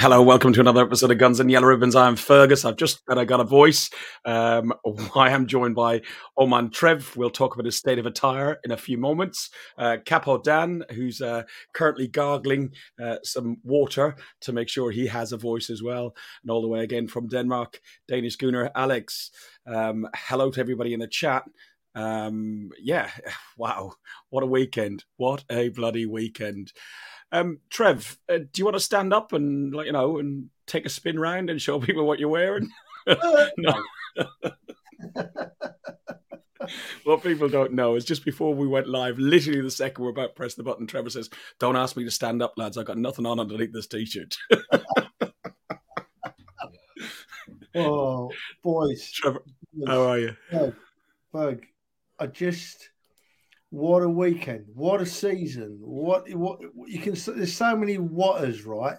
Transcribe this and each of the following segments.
Hello, welcome to another episode of Guns and Yellow Ribbons. I'm Fergus. I've just I got a voice. Um, I am joined by Oman Trev. We'll talk about his state of attire in a few moments. Uh, Capo Dan, who's uh, currently gargling uh, some water to make sure he has a voice as well. And all the way again from Denmark, Danish Gunnar Alex. Um, hello to everybody in the chat. Um, yeah, wow, what a weekend! What a bloody weekend! Um, Trev, uh, do you want to stand up and like you know and take a spin round and show people what you're wearing? no. what people don't know is just before we went live, literally the second we're about to press the button, Trevor says, "Don't ask me to stand up, lads. I've got nothing on underneath this t-shirt." oh, boys, Trevor, how are you? Bug. I just what a weekend! What a season! What what you can? There's so many whatters, right?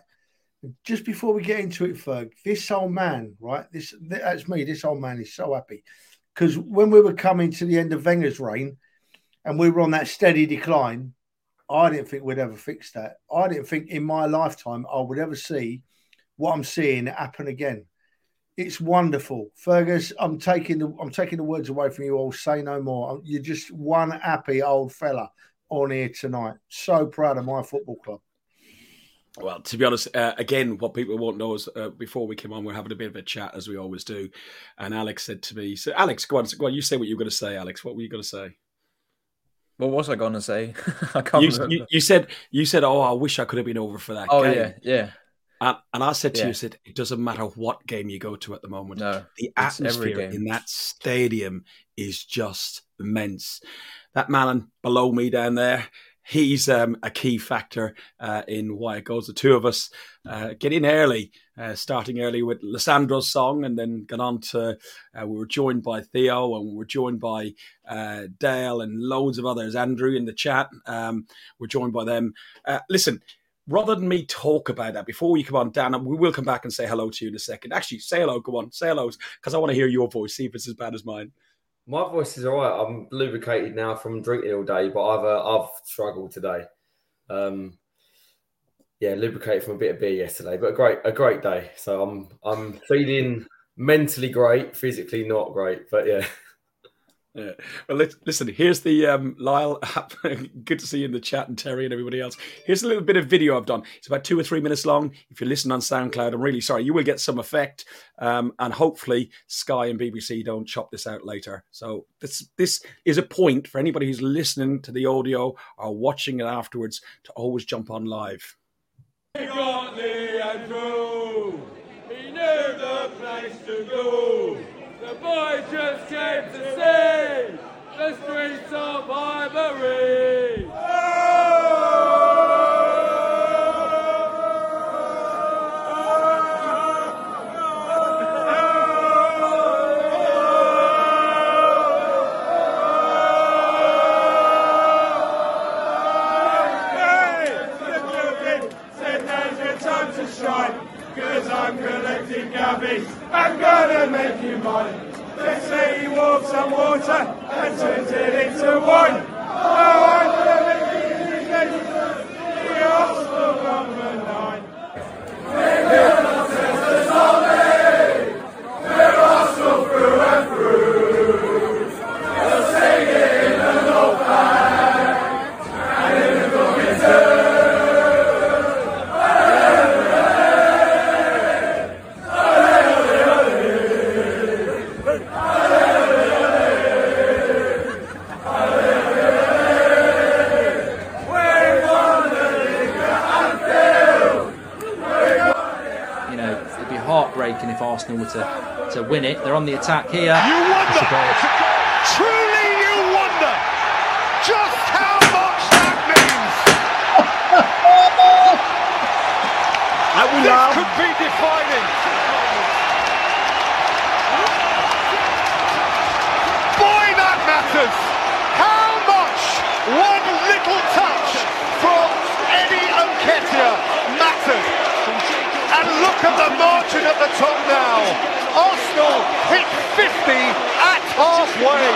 Just before we get into it, Ferg, this old man, right? This that's me. This old man is so happy because when we were coming to the end of Wenger's reign, and we were on that steady decline, I didn't think we'd ever fix that. I didn't think in my lifetime I would ever see what I'm seeing happen again. It's wonderful, Fergus. I'm taking the I'm taking the words away from you all. Say no more. You're just one happy old fella on here tonight. So proud of my football club. Well, to be honest, uh, again, what people won't know is uh, before we came on, we are having a bit of a chat as we always do, and Alex said to me, "So, Alex, go on, go on, you say what you're going to say, Alex. What were you going to say?" What was I going to say? I can't you, you, you, said you said, "Oh, I wish I could have been over for that." Oh game. yeah, yeah. And, and I said to yeah. you, I said, it doesn't matter what game you go to at the moment. No, the atmosphere in that stadium is just immense. That man below me down there, he's um, a key factor uh, in why it goes. The two of us uh, get in early, uh, starting early with Lissandro's song, and then got on to. Uh, we were joined by Theo, and we were joined by uh, Dale, and loads of others. Andrew in the chat, um, we're joined by them. Uh, listen rather than me talk about that before we come on, Dan, we will come back and say hello to you in a second. Actually, say hello. Go on, say hello, because I want to hear your voice. See if it's as bad as mine. My voice is all right. I'm lubricated now from drinking all day, but I've uh, I've struggled today. Um, yeah, lubricated from a bit of beer yesterday, but a great a great day. So I'm I'm feeling mentally great, physically not great, but yeah. Yeah. Well, listen, here's the um, Lyle app. Good to see you in the chat and Terry and everybody else. Here's a little bit of video I've done. It's about two or three minutes long. If you listen on SoundCloud, I'm really sorry. You will get some effect. Um, and hopefully, Sky and BBC don't chop this out later. So, this, this is a point for anybody who's listening to the audio or watching it afterwards to always jump on live. He got Lee Andrew. He knew the place to go. Boy just came to see the streets of Highbury. Cause I'm collecting gabbies, I'm gonna make you mine. He walks on water and turns it into wine. Oh, to, to win it. They're on the attack here. You wonder, truly you wonder just how much that means. and we this love. could be defining. Boy, that matters. How much one little touch from Eddie Nketiah matters. And look at the margin at the top now. Arsenal hit 50 at halfway.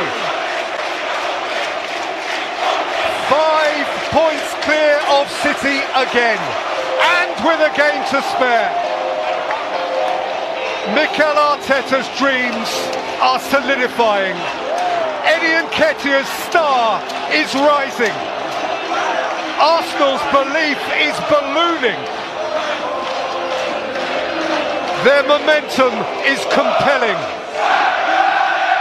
Five points clear of City again. And with a game to spare. Mikel Arteta's dreams are solidifying. Eddie Nketiah's star is rising. Arsenal's belief is ballooning. Their momentum is compelling.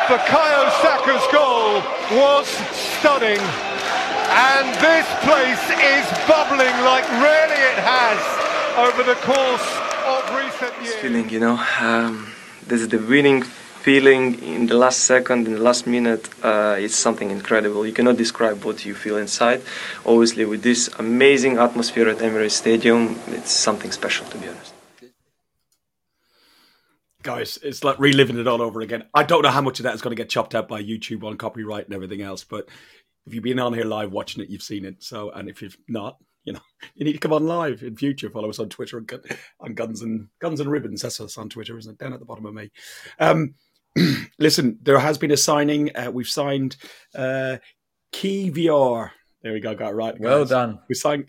Bukayo Saka's goal was stunning. And this place is bubbling like rarely it has over the course of recent years. feeling, you know. Um, this is the winning feeling in the last second, in the last minute. Uh, it's something incredible. You cannot describe what you feel inside. Obviously, with this amazing atmosphere at Emirates Stadium, it's something special, to be honest. Guys, it's like reliving it all over again. I don't know how much of that is going to get chopped out by YouTube on copyright and everything else, but if you've been on here live watching it, you've seen it. So, and if you've not, you know, you need to come on live in future. Follow us on Twitter and on Guns and Guns and Ribbons. That's us on Twitter, isn't it? Down at the bottom of me. Um, listen, there has been a signing. Uh, we've signed uh, Kiwior. There we go. Got it right. Well done. We signed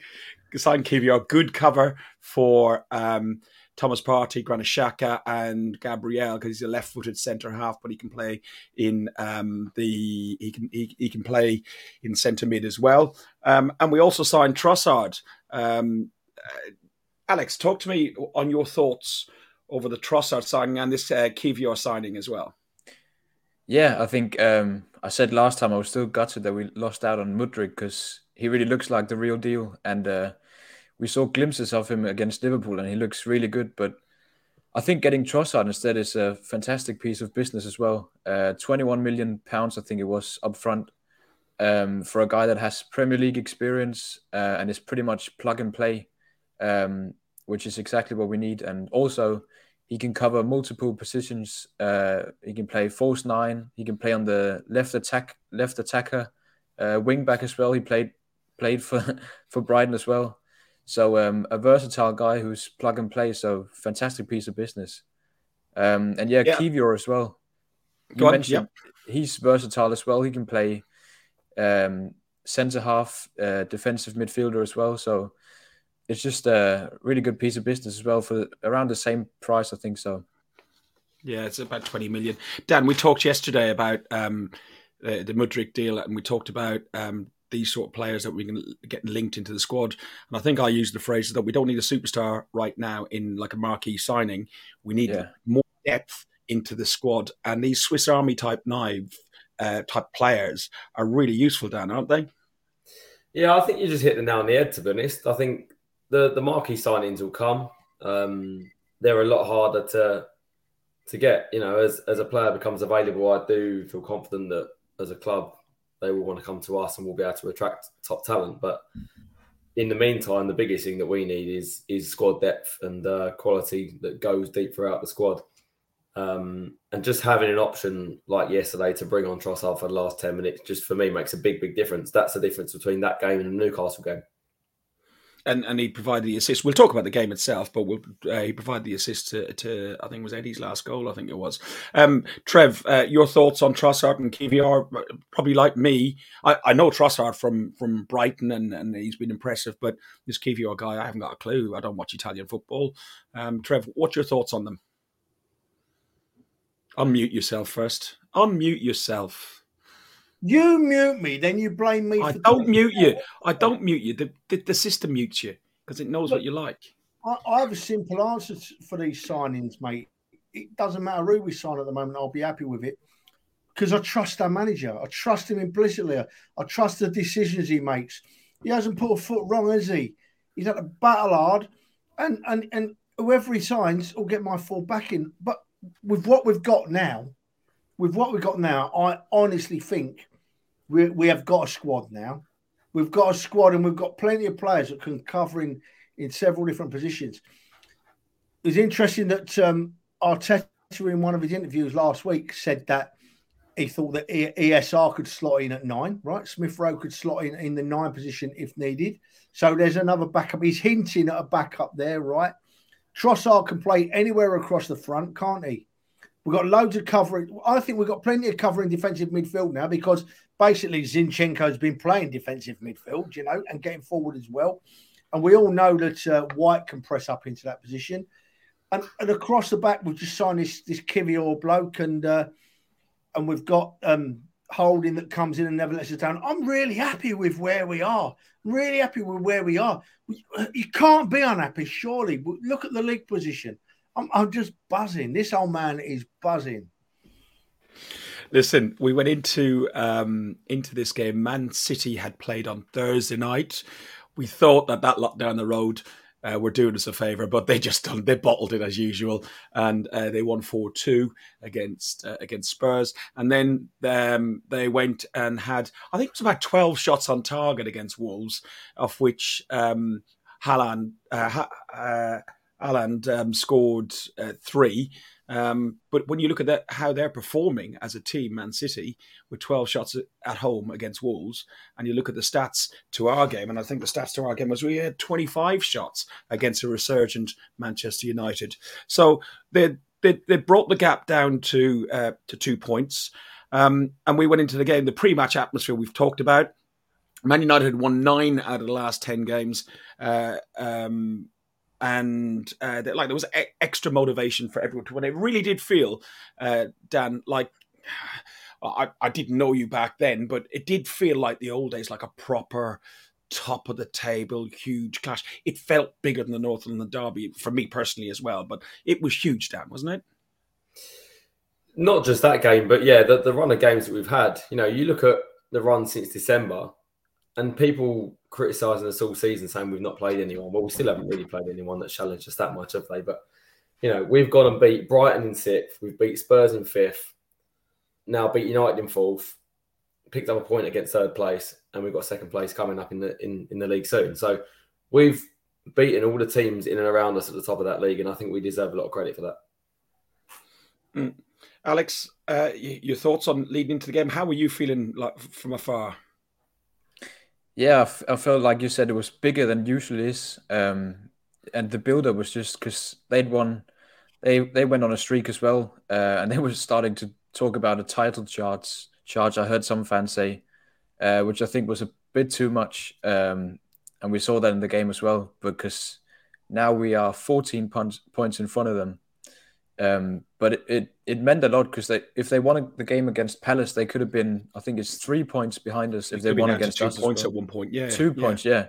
we signed Kiwior. Good cover for um, Thomas Partey, Granit Xhaka, and Gabriel because he's a left-footed centre half, but he can play in um, the he can he, he can play in centre mid as well. Um, and we also signed Trossard. Um, uh, Alex, talk to me on your thoughts over the Trossard signing and this uh, Kiwior signing as well. Yeah, I think um, I said last time I was still gutted that we lost out on Mudryk because he really looks like the real deal, and uh, we saw glimpses of him against Liverpool, and he looks really good. But I think getting Trossard instead is a fantastic piece of business as well. Uh, Twenty-one million pounds, I think it was up front, um, for a guy that has Premier League experience uh, and is pretty much plug and play, um, which is exactly what we need. And also, he can cover multiple positions. Uh, he can play false nine. He can play on the left attack, left attacker, uh, wing back as well. He played played for for Brighton as well. So um, a versatile guy who's plug and play. So fantastic piece of business. Um, and yeah, Yeah. Kiwior as well. You Go on, mentioned he's versatile as well. He can play um, centre half, uh, defensive midfielder as well. So it's just a really good piece of business as well for around the same price, I think so. Yeah, it's about 20 million. Dan, we talked yesterday about um, the, the Mudryk deal and we talked about um, these sort of players that we can get linked into the squad. And I think I used the phrase that we don't need a superstar right now in like a marquee signing. We need Yeah. more depth into the squad. And these Swiss Army type knife uh, type players are really useful, Dan, aren't they? Yeah, I think you just hit the nail on the head. To be honest, I think the the marquee signings will come. Um, they're a lot harder to to get. You know, as as a player becomes available, I do feel confident that as a club they will want to come to us and we'll be able to attract top talent. But in the meantime, the biggest thing that we need is is squad depth and uh, quality that goes deep throughout the squad. Um, and just having an option like yesterday to bring on Trossard for the last 10 minutes, just for me, makes a big, big difference. That's the difference between that game and the Newcastle game. And and he provided the assist. We'll talk about the game itself, but we'll, uh, he provided the assist to, to I think it was Eddie's last goal. I think it was. Um, Trev, uh, your thoughts on Trossard and Kiwior? Probably like me. I, I know Trossard from from Brighton, and, and he's been impressive. But this Kiwior guy, I haven't got a clue. I don't watch Italian football. Um, Trev, what's your thoughts on them? Unmute yourself first. Unmute yourself. You mute me, then you blame me. I don't mute you. I don't mute you. The, the, the system mutes you because it knows what you like. I, I have a simple answer for these signings, mate. It doesn't matter who we sign at the moment. I'll be happy with it because I trust our manager. I trust him implicitly. I, I trust the decisions he makes. He hasn't put a foot wrong, has he? He's had a battle hard, and and and whoever he signs will get my full backing. But with what we've got now, with what we've got now, I honestly think we we have got a squad now. We've got a squad, and we've got plenty of players that can cover in in several different positions. It's interesting that um, Arteta, in one of his interviews last week, said that he thought that ESR could slot in at nine, right? Smith Rowe could slot in in the nine position if needed. So there's another backup. He's hinting at a backup there, right? Trossard can play anywhere across the front, can't he? We've got loads of covering. I think we've got plenty of covering defensive midfield now because basically Zinchenko's been playing defensive midfield, you know, and getting forward as well. And we all know that uh, White can press up into that position. And, and across the back, we've just signed this this Kiwior bloke, and uh, and we've got um, Holding that comes in and never lets us down. I'm really happy with where we are. Really happy with where we are. You can't be unhappy, surely. Look at the league position. I'm, I'm just buzzing. This old man is buzzing. Listen, we went into um, into this game. Man City had played on Thursday night. We thought that that lot down the road uh, were doing us a favour, but they just they bottled it as usual, and uh, they won four two against uh, against Spurs, and then um, they went and had I think it was about twelve shots on target against Wolves, of which um, Haaland, uh, uh, Haaland um, scored uh, three. Um, but when you look at that, how they're performing as a team, Man City, with 12 shots at home against Wolves, and you look at the stats to our game, and I think the stats to our game was we had 25 shots against a resurgent Manchester United. So they they, they brought the gap down to uh, to two points, um, and we went into the game. The pre-match atmosphere we've talked about. Man United had won nine out of the last 10 games. Uh, um, and uh, like there was e- extra motivation for everyone to win. It really did feel, uh, Dan, like I, I didn't know you back then, but it did feel like the old days, like a proper top of the table, huge clash. It felt bigger than the North the Derby for me personally as well, but it was huge, Dan, wasn't it? Not just that game, but yeah, the, the run of games that we've had. You know, you look at the run since December, and people criticising us all season, saying we've not played anyone. Well, we still haven't really played anyone that challenged us that much, have they? But you know, we've gone and beat Brighton in sixth, we've beat Spurs in fifth, now beat United in fourth, picked up a point against third place, and we've got second place coming up in the in, in the league soon. So we've beaten all the teams in and around us at the top of that league, and I think we deserve a lot of credit for that. Mm. Alex, uh, your thoughts on leading into the game? How were you feeling like from afar? Yeah, I, f- I felt like you said it was bigger than usually is, um, and the builder was just because they'd won, they they went on a streak as well, uh, and they were starting to talk about a title charge. Charge, I heard some fans say, uh, which I think was a bit too much, um, and we saw that in the game as well because now we are 14 points points in front of them, um, but it, it, it meant a lot because they if they won the game against Palace, they could have been I think it's three points behind us if they won against two us. points well. at one point, yeah, two yeah. points, yeah.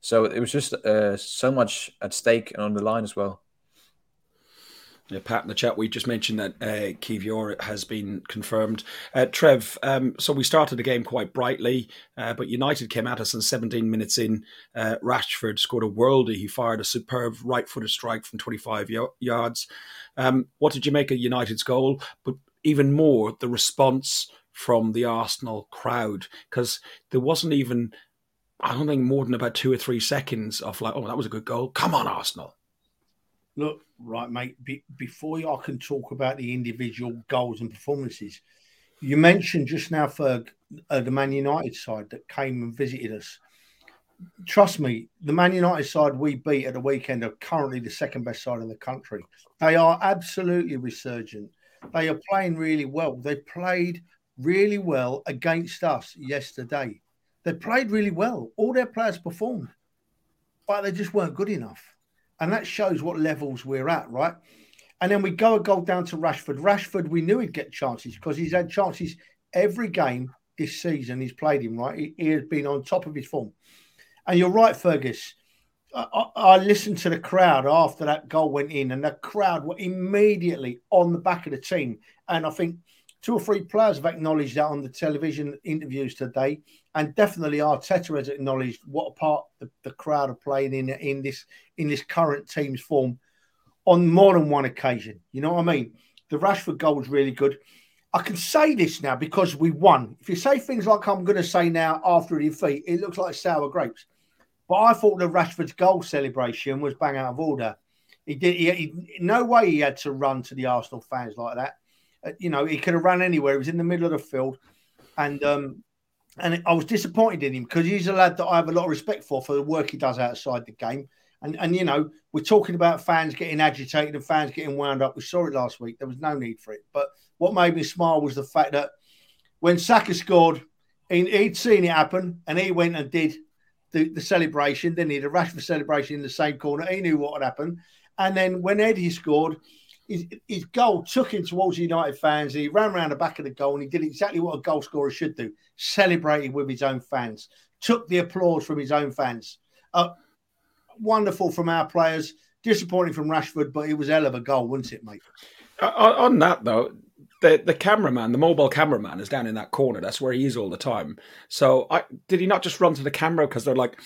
So it was just uh, so much at stake and on the line as well. Yeah, Pat in the chat, we just mentioned that uh, Kiwior has been confirmed. Uh, Trev, um, so we started the game quite brightly, uh, but United came at us and 17 minutes in. Uh, Rashford scored a worldie. He fired a superb right footed strike from 25 y- yards. Um, what did you make of United's goal? But even more, the response from the Arsenal crowd, because there wasn't even, I don't think, more than about two or three seconds of like, oh, that was a good goal. Come on, Arsenal. Look, right, mate, be, before I can talk about the individual goals and performances, you mentioned just now, Ferg, uh, the Man United side that came and visited us. Trust me, the Man United side we beat at the weekend are currently the second best side in the country. They are absolutely resurgent. They are playing really well. They played really well against us yesterday. They played really well. All their players performed, but they just weren't good enough. And that shows what levels we're at, right? And then we go a goal down to Rashford. Rashford, we knew he'd get chances because he's had chances every game this season. He's played him, right? He, he has been on top of his form. And you're right, Fergus. I, I, I, listened to the crowd after that goal went in, and the crowd were immediately on the back of the team. And I think two or three players have acknowledged that on the television interviews today, and definitely Arteta has acknowledged what a part the, the crowd are playing in in this in this current team's form on more than one occasion. You know what I mean? The Rashford goal was really good. I can say this now because we won. If you say things like I'm going to say now after a defeat, it looks like sour grapes. But I thought the Rashford's goal celebration was bang out of order. He did. He, he, no way he had to run to the Arsenal fans like that. Uh, you know, he could have run anywhere. He was in the middle of the field, and um, and I was disappointed in him because he's a lad that I have a lot of respect for for the work he does outside the game. And and you know, we're talking about fans getting agitated and fans getting wound up. We saw it last week. There was no need for it. But what made me smile was the fact that when Saka scored, he, he'd seen it happen and he went and did the, the celebration. Then he had a Rashford celebration in the same corner. He knew what had happened. And then when Eddie scored, his, his goal took him towards the United fans. He ran around the back of the goal and he did exactly what a goal scorer should do celebrated with his own fans, took the applause from his own fans. Uh, wonderful from our players, disappointing from Rashford, but it was hell of a goal, wasn't it, mate? On that, though, the the cameraman, the mobile cameraman, is down in that corner. That's where he is all the time. So, I, did he not just run to the camera because they're like,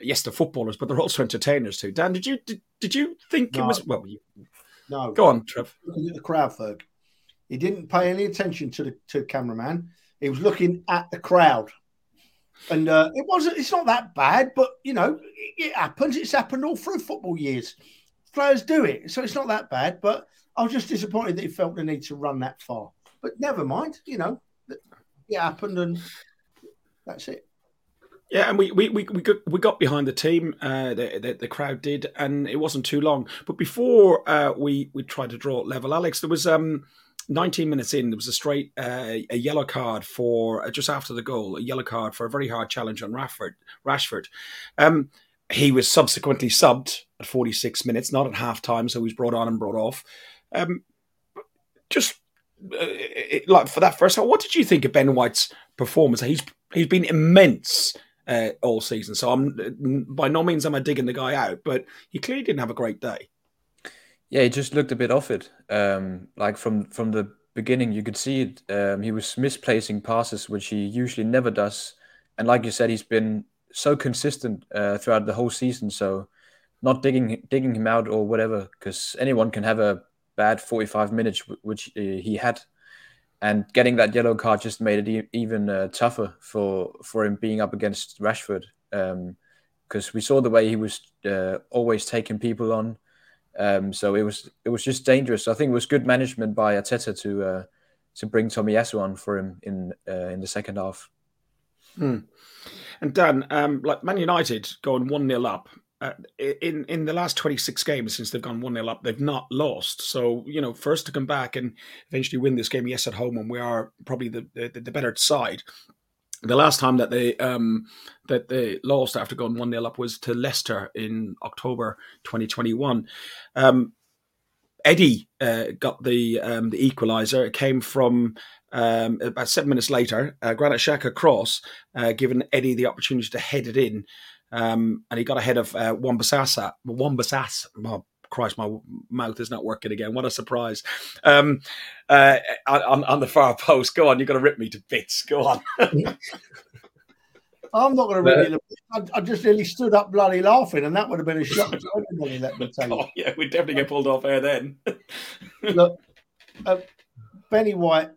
yes, they're footballers, but they're also entertainers too. Dan, did you did, did you think no. it was well? You, no, go on, Trev. Looking at the crowd, Ferg. He didn't pay any attention to the to the cameraman. He was looking at the crowd, and uh, it wasn't. It's not that bad, but you know, it, it happens. It's happened all through football years. Players do it, so it's not that bad. But I was just disappointed that he felt the need to run that far. But never mind. You know, it happened, and that's it. Yeah, and we we we we got, we got behind the team. Uh, the, the, the crowd did, and it wasn't too long. But before uh, we we tried to draw level, Alex, there was um 19 minutes in, there was a straight uh, a yellow card for uh, just after the goal, a yellow card for a very hard challenge on Rashford. Rashford. Um, he was subsequently subbed at 46 minutes, not at half time, so he was brought on and brought off. Um, just uh, it, like for that first, what did you think of Ben White's performance? He's he's been immense uh, all season, so I'm by no means am I digging the guy out, but he clearly didn't have a great day. Yeah, he just looked a bit off it. Um, like from from the beginning, you could see it. Um, he was misplacing passes, which he usually never does. And like you said, he's been so consistent uh, throughout the whole season. So not digging digging him out or whatever, because anyone can have a bad 45 minutes, which uh, he had. And getting that yellow card just made it even uh, tougher for for him being up against Rashford, because um, we saw the way he was uh, always taking people on um, so it was it was just dangerous. I think it was good management by Arteta to uh, to bring Tomiyasu on for him in uh, in the second half. Hmm. And Dan, um, like Man United going one 0 up. Uh, in in the last 26 games since they've gone 1 0 up, they've not lost. So, you know, first to come back and eventually win this game, yes, at home, and we are probably the, the, the better side the last time that they um, that they lost after going one 0 up was to Leicester in October 2021. Um, Eddie uh, got the um, the equaliser. It came from um, about seven minutes later. Uh, Granit Xhaka cross, uh, giving Eddie the opportunity to head it in, um, and he got ahead of uh, Wan-Bissaka. Wan-Bissaka, well, Christ, my mouth is not working again. What a surprise. Um, uh, on, on the far post, go on, You're going to rip me to bits. Go on. I'm not going to rip you. I, I just nearly stood up bloody laughing, and that would have been a shock to let me tell you. Oh, yeah, we'd definitely get pulled off air then. Look, uh, Benny White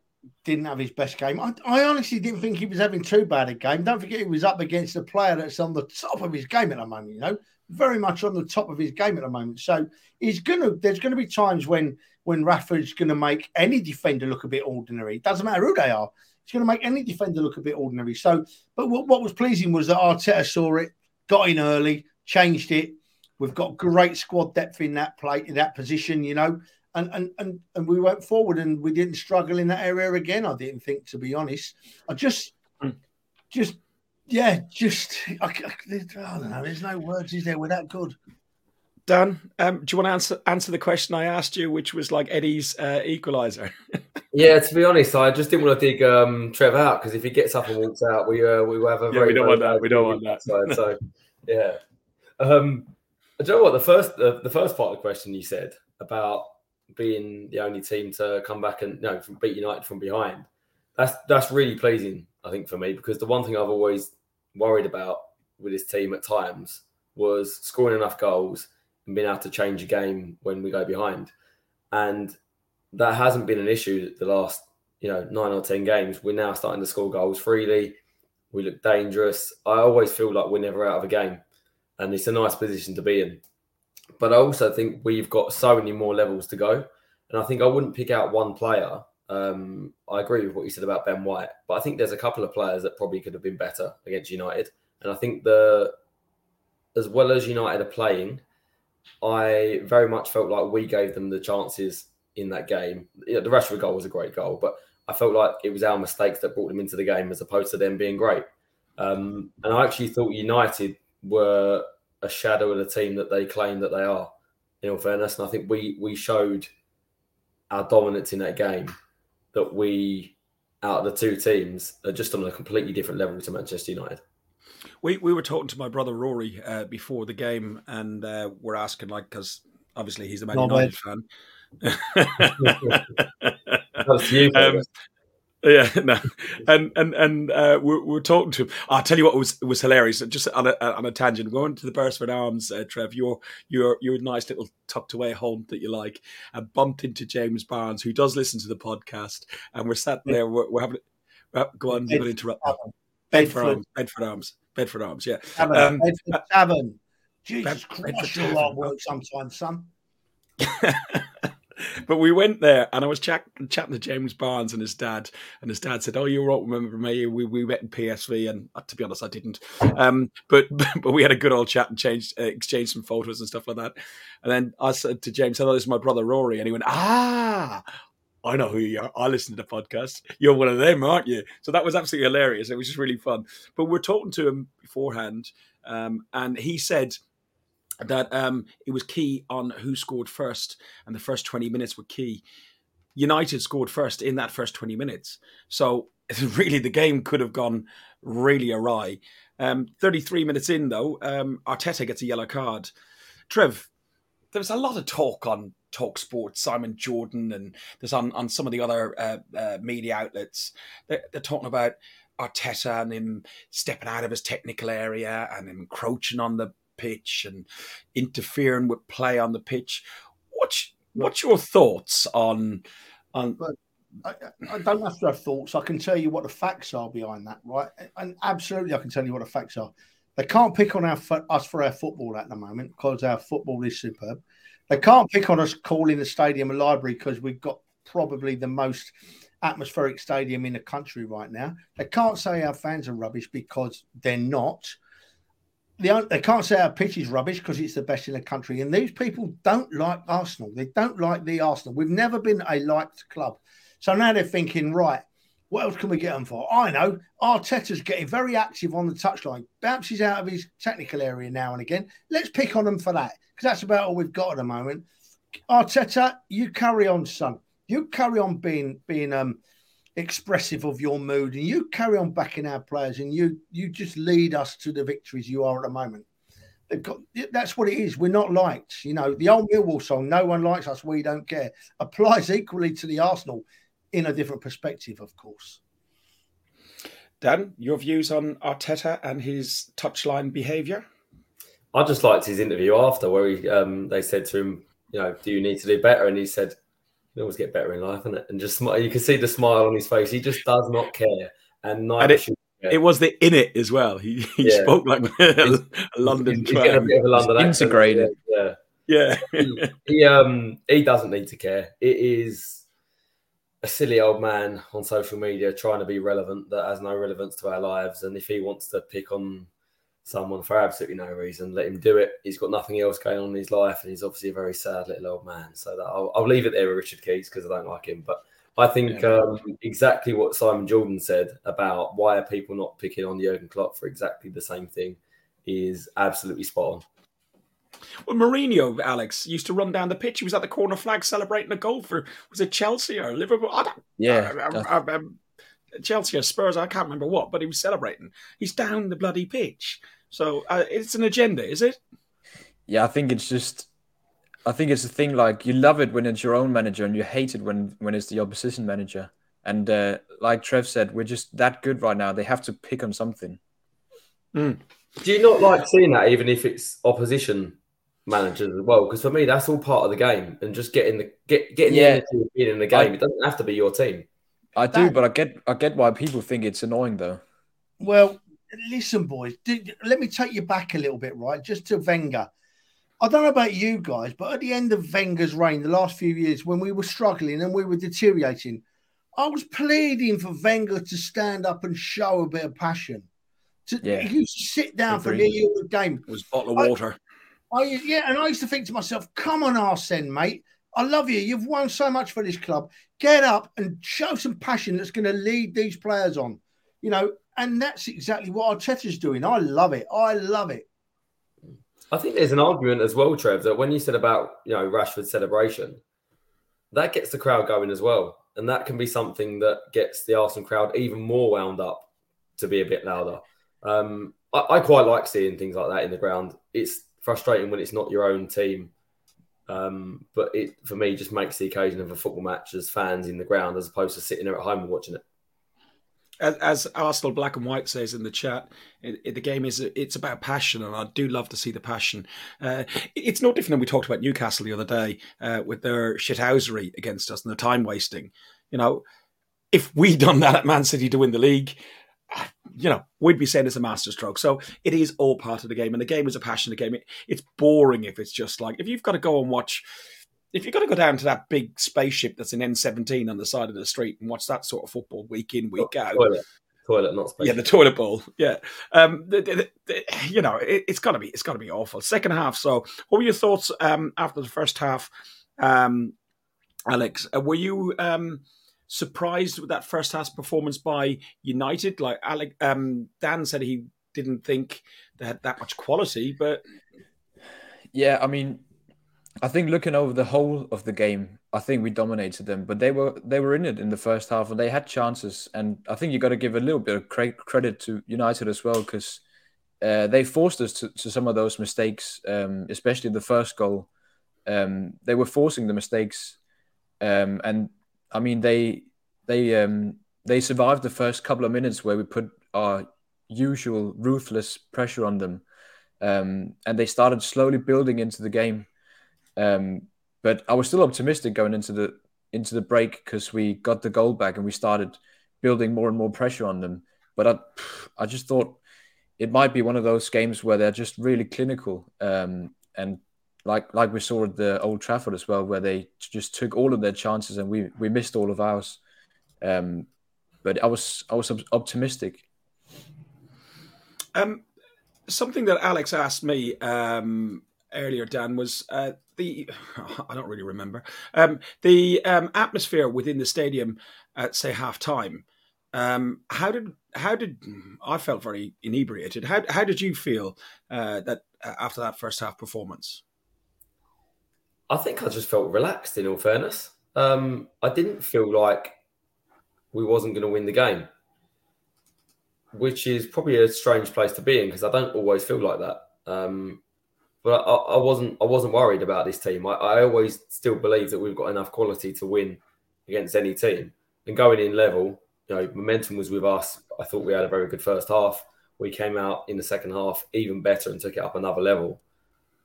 didn't have his best game. I, I, honestly didn't think he was having too bad a game. Don't forget he was up against a player that's on the top of his game at the moment, you know very much on the top of his game at the moment. So he's gonna. There's to be times when when going to make any defender look a bit ordinary. It doesn't matter who they are. Going to make any defender look a bit ordinary. So, but what, what was pleasing was that Arteta saw it, got in early, changed it. We've got great squad depth in that play in that position, you know, and and and and we went forward and we didn't struggle in that area again. I didn't think, to be honest. I just, mm. just yeah, just I, I, don't know. There's no words, is there? We're that good. Dan, um, do you want to answer answer the question I asked you, which was like Eddie's uh, equaliser? yeah, to be honest, I just didn't want to dig um, Trev out because if he gets up and walks out, we uh, we will have a yeah, very we don't want that. We don't want that. Side, so yeah, um, don't know what the first the, the first part of the question you said about being the only team to come back and you know beat United from behind. That's that's really pleasing, I think, for me because the one thing I've always worried about with this team at times was scoring enough goals and being able to change a game when we go behind. And that hasn't been an issue the last, you know, nine or ten games. We're now starting to score goals freely. We look dangerous. I always feel like we're never out of a game. And it's a nice position to be in. But I also think we've got so many more levels to go. And I think I wouldn't pick out one player um, I agree with what you said about Ben White, but I think there's a couple of players that probably could have been better against United. And I think the as well as United are playing, I very much felt like we gave them the chances in that game. The Rashford goal was a great goal, but I felt like it was our mistakes that brought them into the game as opposed to them being great. Um, and I actually thought United were a shadow of the team that they claim that they are. In all fairness, and I think we we showed our dominance in that game that we out of the two teams are just on a completely different level to Manchester United. We we were talking to my brother Rory uh, before the game, and uh, we're asking like because obviously he's a Man Not United fan. That's you. Um, yeah, no, and and and uh, we, we were talking to him. I'll tell you what was was hilarious. Just on a, on a tangent, going to the Beresford Arms, uh, Trev. Your your your nice little tucked away home that you like, and bumped into James Barnes, who does listen to the podcast, and we're sat there. We're, we're having. Uh, go on, to interrupt. Bedford Bedford, Arms. Bedford Arms. Bedford Arms. Yeah. Tavern, Um, Bedford Tavern. Jesus Christ, Bedford you're hard work sometimes, son. but we went there and I was chat- chatting to James Barnes and his dad. And his dad said, Oh, you won't remember me. We, we met in PSV. And uh, to be honest, I didn't. Um, but but we had a good old chat and changed, uh, exchanged some photos and stuff like that. And then I said to James, Hello, this is my brother Rory. And he went, Ah, I know who you are. I listen to the podcast. You're one of them, aren't you? So that was absolutely hilarious. It was just really fun. But we're talking to him beforehand. Um, and he said, that um, it was key on who scored first, and the first 20 minutes were key. United scored first in that first 20 minutes. So really, the game could have gone really awry. Um, 33 minutes in, though, um, Arteta gets a yellow card. Trev, there was a lot of talk on Talk Sports, Simon Jordan, and there's on, on some of the other uh, uh, media outlets. They're, they're talking about Arteta and him stepping out of his technical area and encroaching on the pitch and interfering with play on the pitch. What's what's your thoughts on on I, I don't have to have thoughts. I can tell you what the facts are behind that, right? And absolutely, I can tell you what the facts are. They can't pick on our us for our football at the moment because our football is superb. They can't pick on us calling the stadium a library because we've got probably the most atmospheric stadium in the country right now. They can't say our fans are rubbish because they're not. They, they can't say our pitch is rubbish because it's the best in the country. And these people don't like Arsenal. They don't like the Arsenal. We've never been a liked club. So now they're thinking, right, what else can we get them for? I know Arteta's getting very active on the touchline, bounces out of his technical area now and again. Let's pick on them for that because that's about all we've got at the moment. Arteta, you carry on, son. You carry on being being um expressive of your mood, and you carry on backing our players, and you you just lead us to the victories you are at the moment. They've got that's what it is. We're not liked. You know, the old Millwall song, "No one likes us, we don't care," applies equally to the Arsenal in a different perspective, of course. Dan? Your views on Arteta and his touchline behaviour? I just liked his interview after where he um, they said to him, you know, do you need to do better? And he said, you always get better in life, isn't it? And just smi- you can see the smile on his face. He just does not care, and neither And it- should we. It was the in it as well. He, he Yeah. spoke like a London He's getting a bit of a London accent. integrated. Yeah, Yeah. yeah. he um he doesn't need to care. It is a silly old man on social media trying to be relevant that has no relevance to our lives. And if he wants to pick on someone for absolutely no reason, let him do it. He's got nothing else going on in his life, and he's obviously a very sad little old man. So that I'll, I'll leave it there with Richard Keys because I don't like him. But I think Yeah. um, exactly what Simon Jordan said about why are people not picking on Jurgen Klopp for exactly the same thing is absolutely spot on. Well, Mourinho, Alex, used to run down the pitch. He was at the corner flag celebrating a goal for, was it Chelsea or Liverpool? I don't, Yeah, I- I- that's- I- um, Chelsea or Spurs, I can't remember what, but he was celebrating. He's down the bloody pitch. So uh, it's an agenda, is it? yeah. I think it's just, I think it's a thing like you love it when it's your own manager, and you hate it when when it's the opposition manager. And uh, like Trev said, we're just that good right now. They have to pick on something. Do you not like seeing that, even if it's opposition managers as well? Because for me, that's all part of the game, and just getting the get getting Yeah. the energy of being in the game. I- it doesn't have to be your team. I do, That- but I get I get why people think it's annoying though. Well, listen, boys. Did, let me take you back a little bit, right? Just to Wenger. I don't know about you guys, but at the end of Wenger's reign, the last few years, when we were struggling and we were deteriorating, I was pleading for Wenger to stand up and show a bit of passion. To, Yeah. He used to sit down for nearly all the game. It was a bottle of I- water. I yeah, and I used to think to myself, "Come on, Arsene, mate. I love you. You've won so much for this club. Get up and show some passion that's going to lead these players on." You know, and that's exactly what Arteta's doing. I love it. I love it. I think there's an argument as well, Trev, that when you said about you know Rashford's celebration, that gets the crowd going as well, and that can be something that gets the Arsenal crowd even more wound up to be a bit louder. Um, I, I, quite like seeing things like that in the ground. It's frustrating when it's not your own team, um, but it for me just makes the occasion of a football match as fans in the ground as opposed to sitting there at home and watching it as, Arsenal Black and White says in the chat, it, it, the game is it's about passion, and I do love to see the passion. Uh, it's no different than we talked about Newcastle the other day uh, with their shithousery against us and the time wasting. You know, if we'd done that at Man City to win the league, you know, we'd be saying it's a masterstroke. So it is all part of the game, and the game is a passionate game. It, it's boring if it's just like if you've got to go and watch if you've got to go down to that big spaceship that's in N17 on the side of the street and watch that sort of football week in, week out. Toilet, toilet not spaceship. Yeah, the toilet bowl. Yeah. Um, the, the, the, you know, it, has got to be, it's got to be awful. Second half. So what were your thoughts um, after the first half? Um, Alex, uh, were you um, surprised with that first half performance by United? Like Alec, um, Dan said he didn't think they had that much quality, but yeah, I mean, I think looking over the whole of the game, I think we dominated them, but they were they were in it in the first half and they had chances. And I think you got to give a little bit of credit to United as well because uh, they forced us to, to, some of those mistakes, um, especially the first goal. Um, they were forcing the mistakes, um, and I mean they they um, they survived the first couple of minutes where we put our usual ruthless pressure on them, um, and they started slowly building into the game. Um, but I was still optimistic going into the into the break because we got the goal back and we started building more and more pressure on them. But I, I just thought it might be one of those games where they're just really clinical um, and like like we saw at the Old Trafford as well, where they just took all of their chances and we we missed all of ours. Um, but I was I was optimistic. Um, something that Alex asked me um, earlier, Dan, was uh, the I don't really remember um, the um, atmosphere within the stadium at say half time. Um, how did how did I felt very inebriated? How how did you feel uh, that uh, after that first half performance? I think I just felt relaxed. In all fairness, um, I didn't feel like we wasn't going to win the game, which is probably a strange place to be in because I don't always feel like that. Um, but I, I, wasn't I wasn't worried about this team. I, I, always still believe that we've got enough quality to win against any team. And going in level, you know, momentum was with us. I thought we had a very good first half. We came out in the second half even better and took it up another level.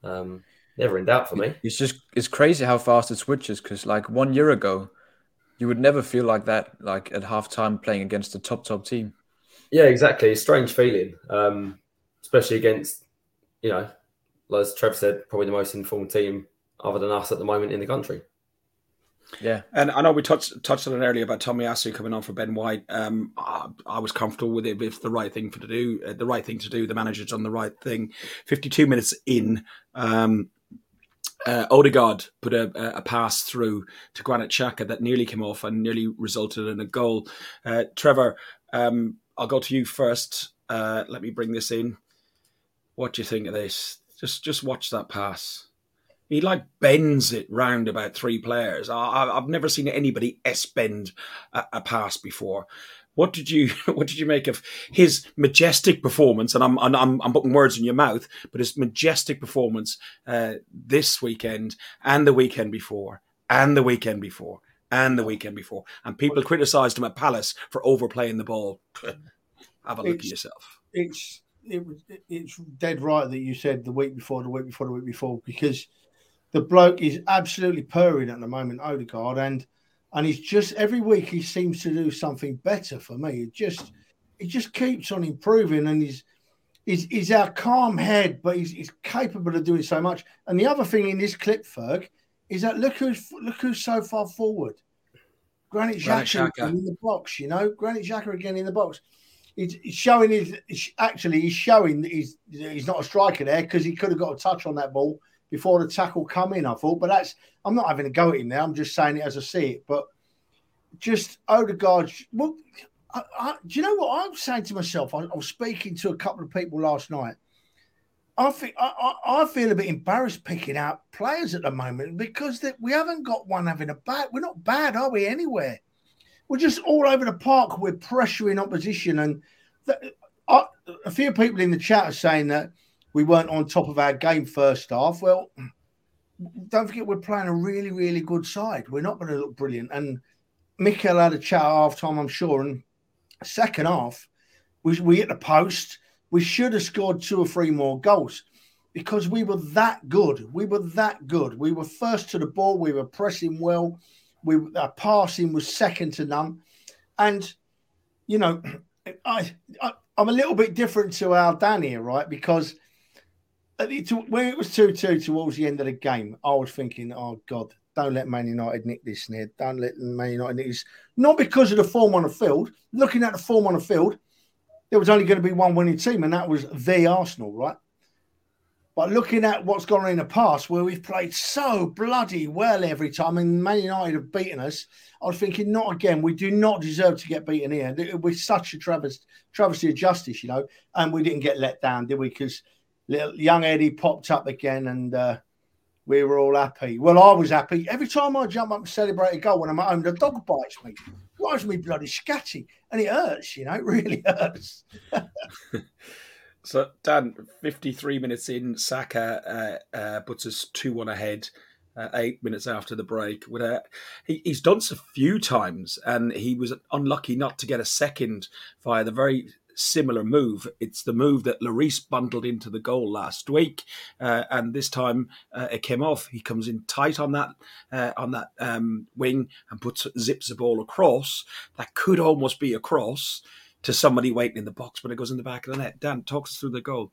Um, never in doubt for me. It's just it's crazy how fast it switches because like one year ago, you would never feel like that like at halftime playing against a top top team. Yeah, exactly. A strange feeling, um, especially against you know as Trev said, probably the most informed team other than us at the moment in the country. Yeah, and I know we touched touched on it earlier about Tomiyasu coming on for Ben White. Um, I, I, was comfortable with it. It's the right thing for to do. Uh, the right thing to do. The manager's done the right thing. Fifty two minutes in, um, uh, Odegaard put a, a, pass through to Granit Xhaka that nearly came off and nearly resulted in a goal. Uh, Trevor, um, I'll go to you first. Uh, let me bring this in. What do you think of this? Just just watch that pass. He like bends it round about three players. I, have never seen anybody s bend a, a, pass before. What did you What did you make of his majestic performance? And I'm I'm, I'm putting words in your mouth, but his majestic performance uh, this weekend and the weekend before, and the weekend before, and the weekend before, and people criticised him at Palace for overplaying the ball. Have a look it's, at yourself. It's it was it's dead right that you said the week before, the week before, the week before, because the bloke is absolutely purring at the moment, Odegaard, and and he's just every week he seems to do something better for me. It just it just keeps on improving, and he's he's, he's our calm head, but he's, he's capable of doing so much. And the other thing in this clip, Ferg, is that look who's look who's so far forward. Granit Xhaka in the box, you know, Granit Xhaka again in the box he's, showing his actually he's showing that he's he's not a striker there because he could have got a touch on that ball before the tackle come in. I thought, but that's I'm not having a go at him now. I'm just saying it as I see it. But just Odegaard, well, I, I, do you know what I'm saying to myself? I, I was speaking to a couple of people last night. I think I, feel a bit embarrassed picking out players at the moment because that we haven't got one having a bad. We're not bad, are we? Anywhere, we're just all over the park. We're pressuring opposition, and a few people in the chat are saying that we weren't on top of our game first half. Well, don't forget we're playing a really, really good side. We're not going to look brilliant. And Mikel had a chat at half time, I'm sure. And second half, we, we hit the post we should have scored two or three more goals because we were that good. We were that good. We were first to the ball. We were pressing well. We our passing was second to none. And you know, I, I am a little bit different to our Dan here, right? Because when it was two two towards the end of the game, I was thinking, oh God, don't let Man United nick this near. Don't let Man United nick this. Not because of the form on the field. Looking at the form on the field, there was only going to be one winning team, and that was the Arsenal, right? But looking at what's gone on in the past, where we've played so bloody well every time, and Man United have beaten us, I was thinking, not again. We do not deserve to get beaten here. It was such a travesty, travesty of justice, you know. And we didn't get let down, did we? Because young Eddie popped up again, and uh, we were all happy. Well, I was happy. Every time I jump up and celebrate a goal when I'm at home, the dog bites me drives me bloody scatty, and it hurts. You know, it really hurts. so, Dan, fifty-three minutes in, Saka uh, uh, puts us two-one ahead. Uh, eight minutes after the break. With a, he, he's done a few times, and he was unlucky not to get a second via the very similar move. It's the move that Lloris bundled into the goal last week, uh, and this time uh, it came off. He comes in tight on that uh, on that um, wing and puts zips the ball across. That could almost be a cross to somebody waiting in the box, but it goes in the back of the net. Dan, talks us through the goal.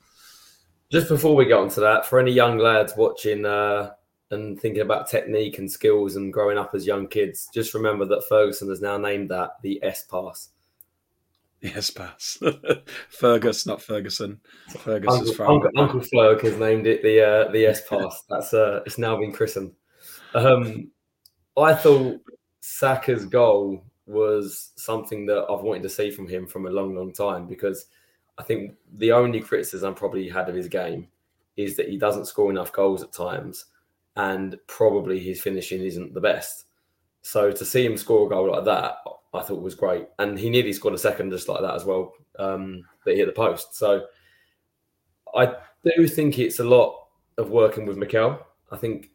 Just before we get on to that, for any young lads watching uh, and thinking about technique and skills and growing up as young kids, just remember that Ferguson has now named that the S pass Yes, pass. Fergus, not Ferguson. Fergus Uncle, is Uncle, Uncle Ferg has named it the uh, the S pass. That's uh, it's now been christened. Um, I thought Saka's goal was something that I've wanted to see from him from a long, long time because I think the only criticism probably had of his game is that he doesn't score enough goals at times, and probably his finishing isn't the best. So to see him score a goal like that, I thought was great, and he nearly scored a second just like that as well. Um, that hit the post. So I do think it's a lot of working with Mikel. I think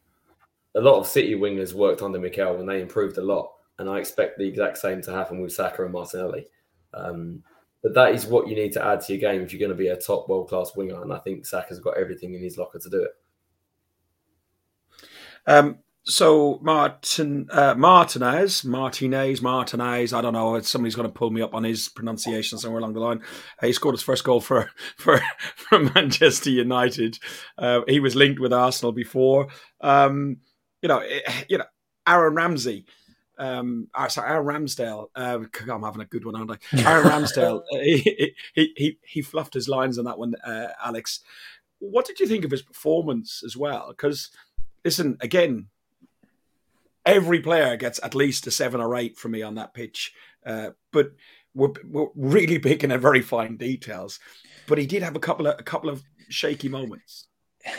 a lot of City wingers worked under Mikel and they improved a lot, and I expect the exact same to happen with Saka and Martinelli. Um, but that is what you need to add to your game if you're going to be a top world class winger, and I think Saka's got everything in his locker to do it. Um, so Martin uh, Martinez, Martinez, Martinez. I don't know. Somebody's going to pull me up on his pronunciation somewhere along the line. Uh, he scored his first goal for for, for Manchester United. Uh, he was linked with Arsenal before. Um, you know, it, eh, you know, Aaron Ramsey. Um, uh, sorry, Aaron Ramsdale. Uh, I'm having a good one, aren't I? Aaron Ramsdale. Uh, he, he he he fluffed his lines on that one, uh, Alex. What did you think of his performance as well? Because listen, again, every player gets at least a seven or eight from me on that pitch. Uh, but we're, we're really picking at very fine details. But he did have a couple of a couple of shaky moments.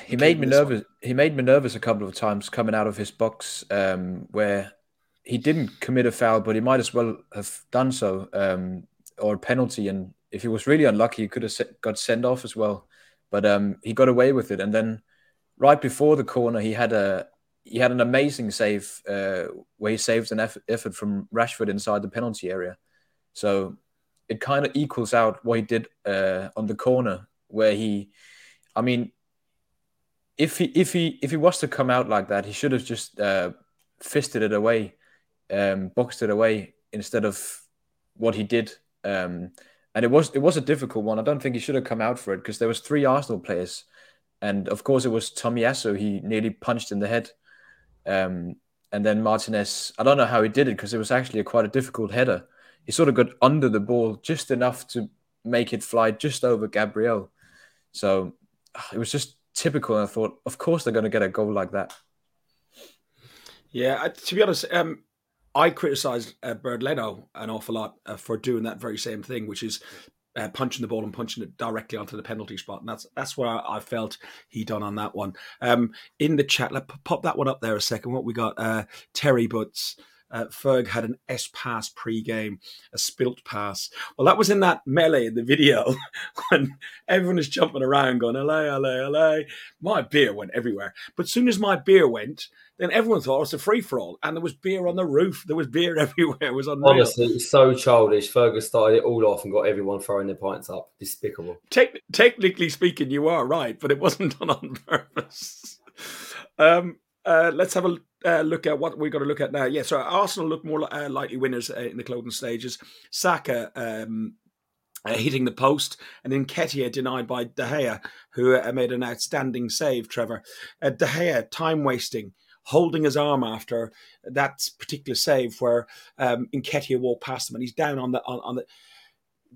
He made me nervous. One. He made me nervous a couple of times coming out of his box, um, where he didn't commit a foul, but he might as well have done so, um, or a penalty. And if he was really unlucky, he could have got sent off as well. But um, he got away with it. And then right before the corner, he had a he had an amazing save uh, where he saved an effort from Rashford inside the penalty area. So it kind of equals out what he did uh, on the corner, where he, I mean, if he if he if he was to come out like that, he should have just uh, fisted it away, um, boxed it away instead of what he did. Um, and it was it was a difficult one. I don't think he should have come out for it because there was three Arsenal players, and of course it was Tomiyasu. He nearly punched in the head. Um, and then Martinez, I don't know how he did it because it was actually a quite a difficult header. He sort of got under the ball just enough to make it fly just over Gabriel. So it was just typical. And I thought, of course, they're going to get a goal like that. Yeah, to be honest, um, I criticised uh, Bernd Leno an awful lot uh, for doing that very same thing, which is uh, punching the ball and punching it directly onto the penalty spot, and that's that's what I, felt he done on that one. Um, in the chat, let pop that one up there a second. What we got? Uh, Terry Butts. Uh, Ferg had an S pass pre-game, a spilt pass. Well, that was in that melee in the video when everyone is jumping around going, LA, LA, LA. My beer went everywhere. But soon as my beer went, then everyone thought it was a free for all, and there was beer on the roof. There was beer everywhere. It was unreal. Honestly, so childish. Fergus started it all off and got everyone throwing their pints up. Despicable. Te- technically speaking, you are right, but it wasn't done on purpose. Um, uh, let's have a uh, look at what we've got to look at now. Yeah, so Arsenal look more uh, likely winners uh, in the closing stages. Saka um, uh, hitting the post, and then Nketiah denied by De Gea, who uh, made an outstanding save. Trevor uh, De Gea time wasting, holding his arm after that particular save where um, Nketiah walked past him, and he's down on the on, on the.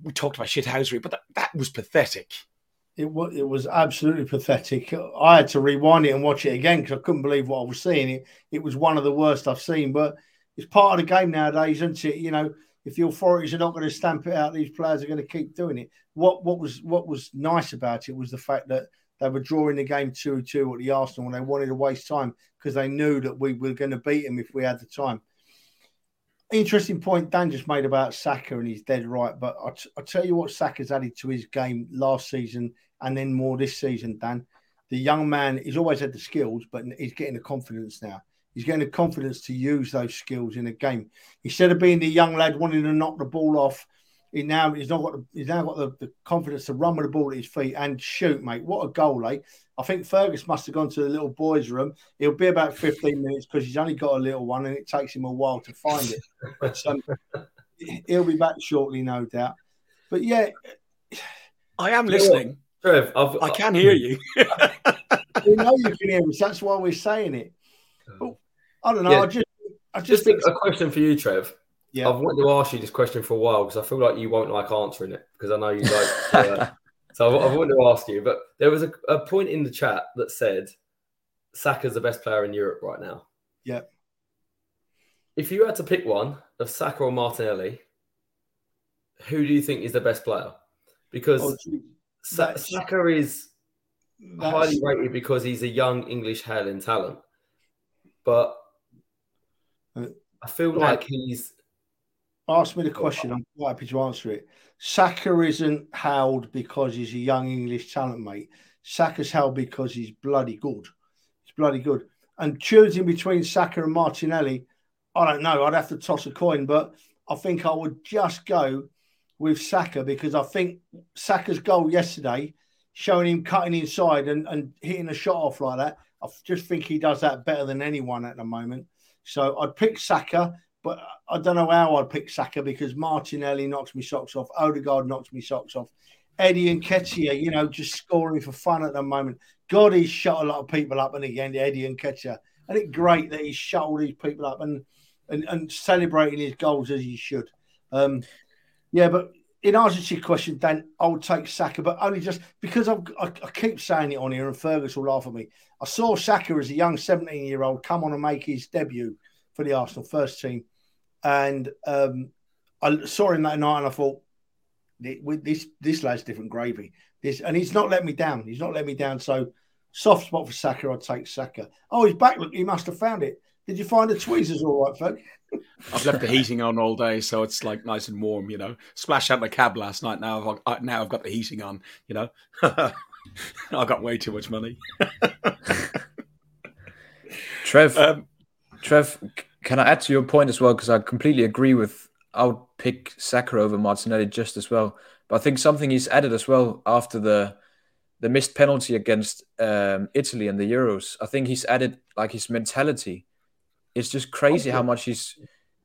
We talked about shithousery, but that, that was pathetic. It was it was absolutely pathetic. I had to rewind it and watch it again because I couldn't believe what I was seeing. It it was one of the worst I've seen, but it's part of the game nowadays, isn't it? You know, if the authorities are not going to stamp it out, these players are going to keep doing it. What what was what was nice about it was the fact that they were drawing the game two two at the Arsenal and they wanted to waste time because they knew that we were going to beat them if we had the time. Interesting point Dan just made about Saka, and he's dead right. But I, t- I tell you what, Saka's added to his game last season and then more this season, Dan. The young man, he's always had the skills, but he's getting the confidence now. He's getting the confidence to use those skills in a game. Instead of being the young lad wanting to knock the ball off, he now he's not got the, he's now got the, the, confidence to run with the ball at his feet and shoot, mate. What a goal, eh? I think Fergus must have gone to the little boys' room. He'll be about 15 minutes because he's only got a little one and it takes him a while to find it. But um, he'll be back shortly, no doubt. But yeah, I am listening. Trev, I've, I can hear you. we know you can hear us. That's why we're saying it. But I don't know. Yeah. I just, I just, just think a question for you, Trev. Yeah. I've wanted to ask you this question for a while because I feel like you won't like answering it because I know you like. Uh, so I, I wanted to ask you, but there was a, a point in the chat that said Saka's the best player in Europe right now. Yeah. If you had to pick one of Saka or Martinelli, who do you think is the best player? Because oh, Saka is highly rated because he's a young English Hale End talent, but uh, I feel like he's. Ask me the question. I'm quite happy to answer it. Saka isn't held because he's a young English talent, mate. Saka's held because he's bloody good. He's bloody good. And choosing between Saka and Martinelli, I don't know. I'd have to toss a coin, but I think I would just go with Saka because I think Saka's goal yesterday, showing him cutting inside and, and hitting a shot off like that, I just think he does that better than anyone at the moment. So I'd pick Saka, but I don't know how I'd pick Saka because Martinelli knocks me socks off, Odegaard knocks me socks off. Eddie Nketiah, you know, just scoring for fun at the moment. God, he's shut a lot of people up and again, Eddie Nketiah. And it's great that he's shut all these people up and, and, and celebrating his goals as he should. Um, yeah, but in answer to your question, Dan, I would take Saka, but only just because I, I keep saying it on here, and Fergus will laugh at me. I saw Saka as a young 17 year old come on and make his debut for the Arsenal first team. And um, I saw him that night and I thought, this this lad's different gravy. This and he's not let me down. He's not let me down. So soft spot for Saka. I'd take Saka. Oh, he's back. Look, he must have found it. Did you find the tweezers all right, folk? I've left the heating on all day, so it's like nice and warm. You know, splash out the cab last night. Now I've now I've got the heating on. You know, I got way too much money. Trev, um, Trev, can I add to your point as well? Because I completely agree with. I would pick Saka over Martinelli just as well. But I think something he's added as well after the the missed penalty against um, Italy and the Euros. I think he's added like his mentality it's just crazy how much he's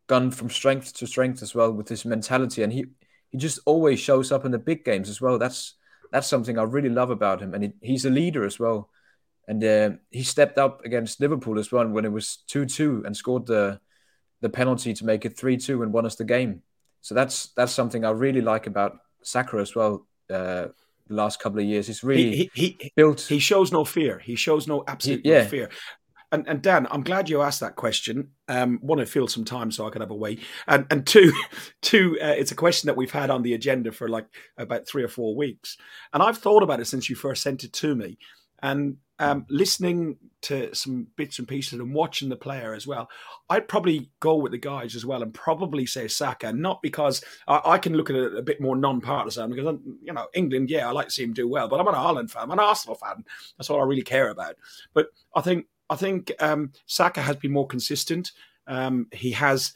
gone from strength to strength as well with his mentality, and he he just always shows up in the big games as well. That's that's something I really love about him, and he, he's a leader as well. And uh, he stepped up against Liverpool as well when it was two two and scored the the penalty to make it three two and won us the game. So that's that's something I really like about Saka as well. Uh, the last couple of years, he's really he, he, built. He shows no fear. He shows no absolute he, yeah. fear and, and Dan, I'm glad you asked that question. Um, one, it feels some time so I can have a wee, and and two, two, uh, it's a question that we've had on the agenda for like about three or four weeks, and I've thought about it since you first sent it to me, and um, listening to some bits and pieces and watching the player as well, I'd probably go with the guys as well and probably say Saka, not because I, I can look at it a bit more non-partisan because I'm, you know England, yeah, I like to see him do well, but I'm an Ireland fan, I'm an Arsenal fan. That's all I really care about. But I think I think um, Saka has been more consistent. Um, he has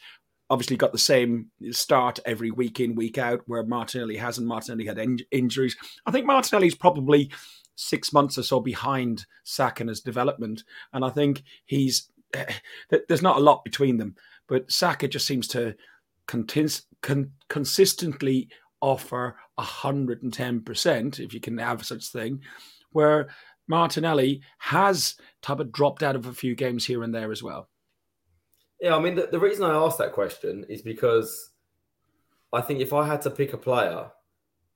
obviously got the same start every week in week out where Martinelli hasn't. Martinelli had in- injuries. I think Martinelli's probably six months or so behind Saka in his development. And I think he's eh, eh, there's not a lot between them, but Saka just seems to con- consistently offer 110%, if you can have such thing, where Martinelli has type of dropped out of a few games here and there as well. Yeah, I mean, the, the reason I asked that question is because I think if I had to pick a player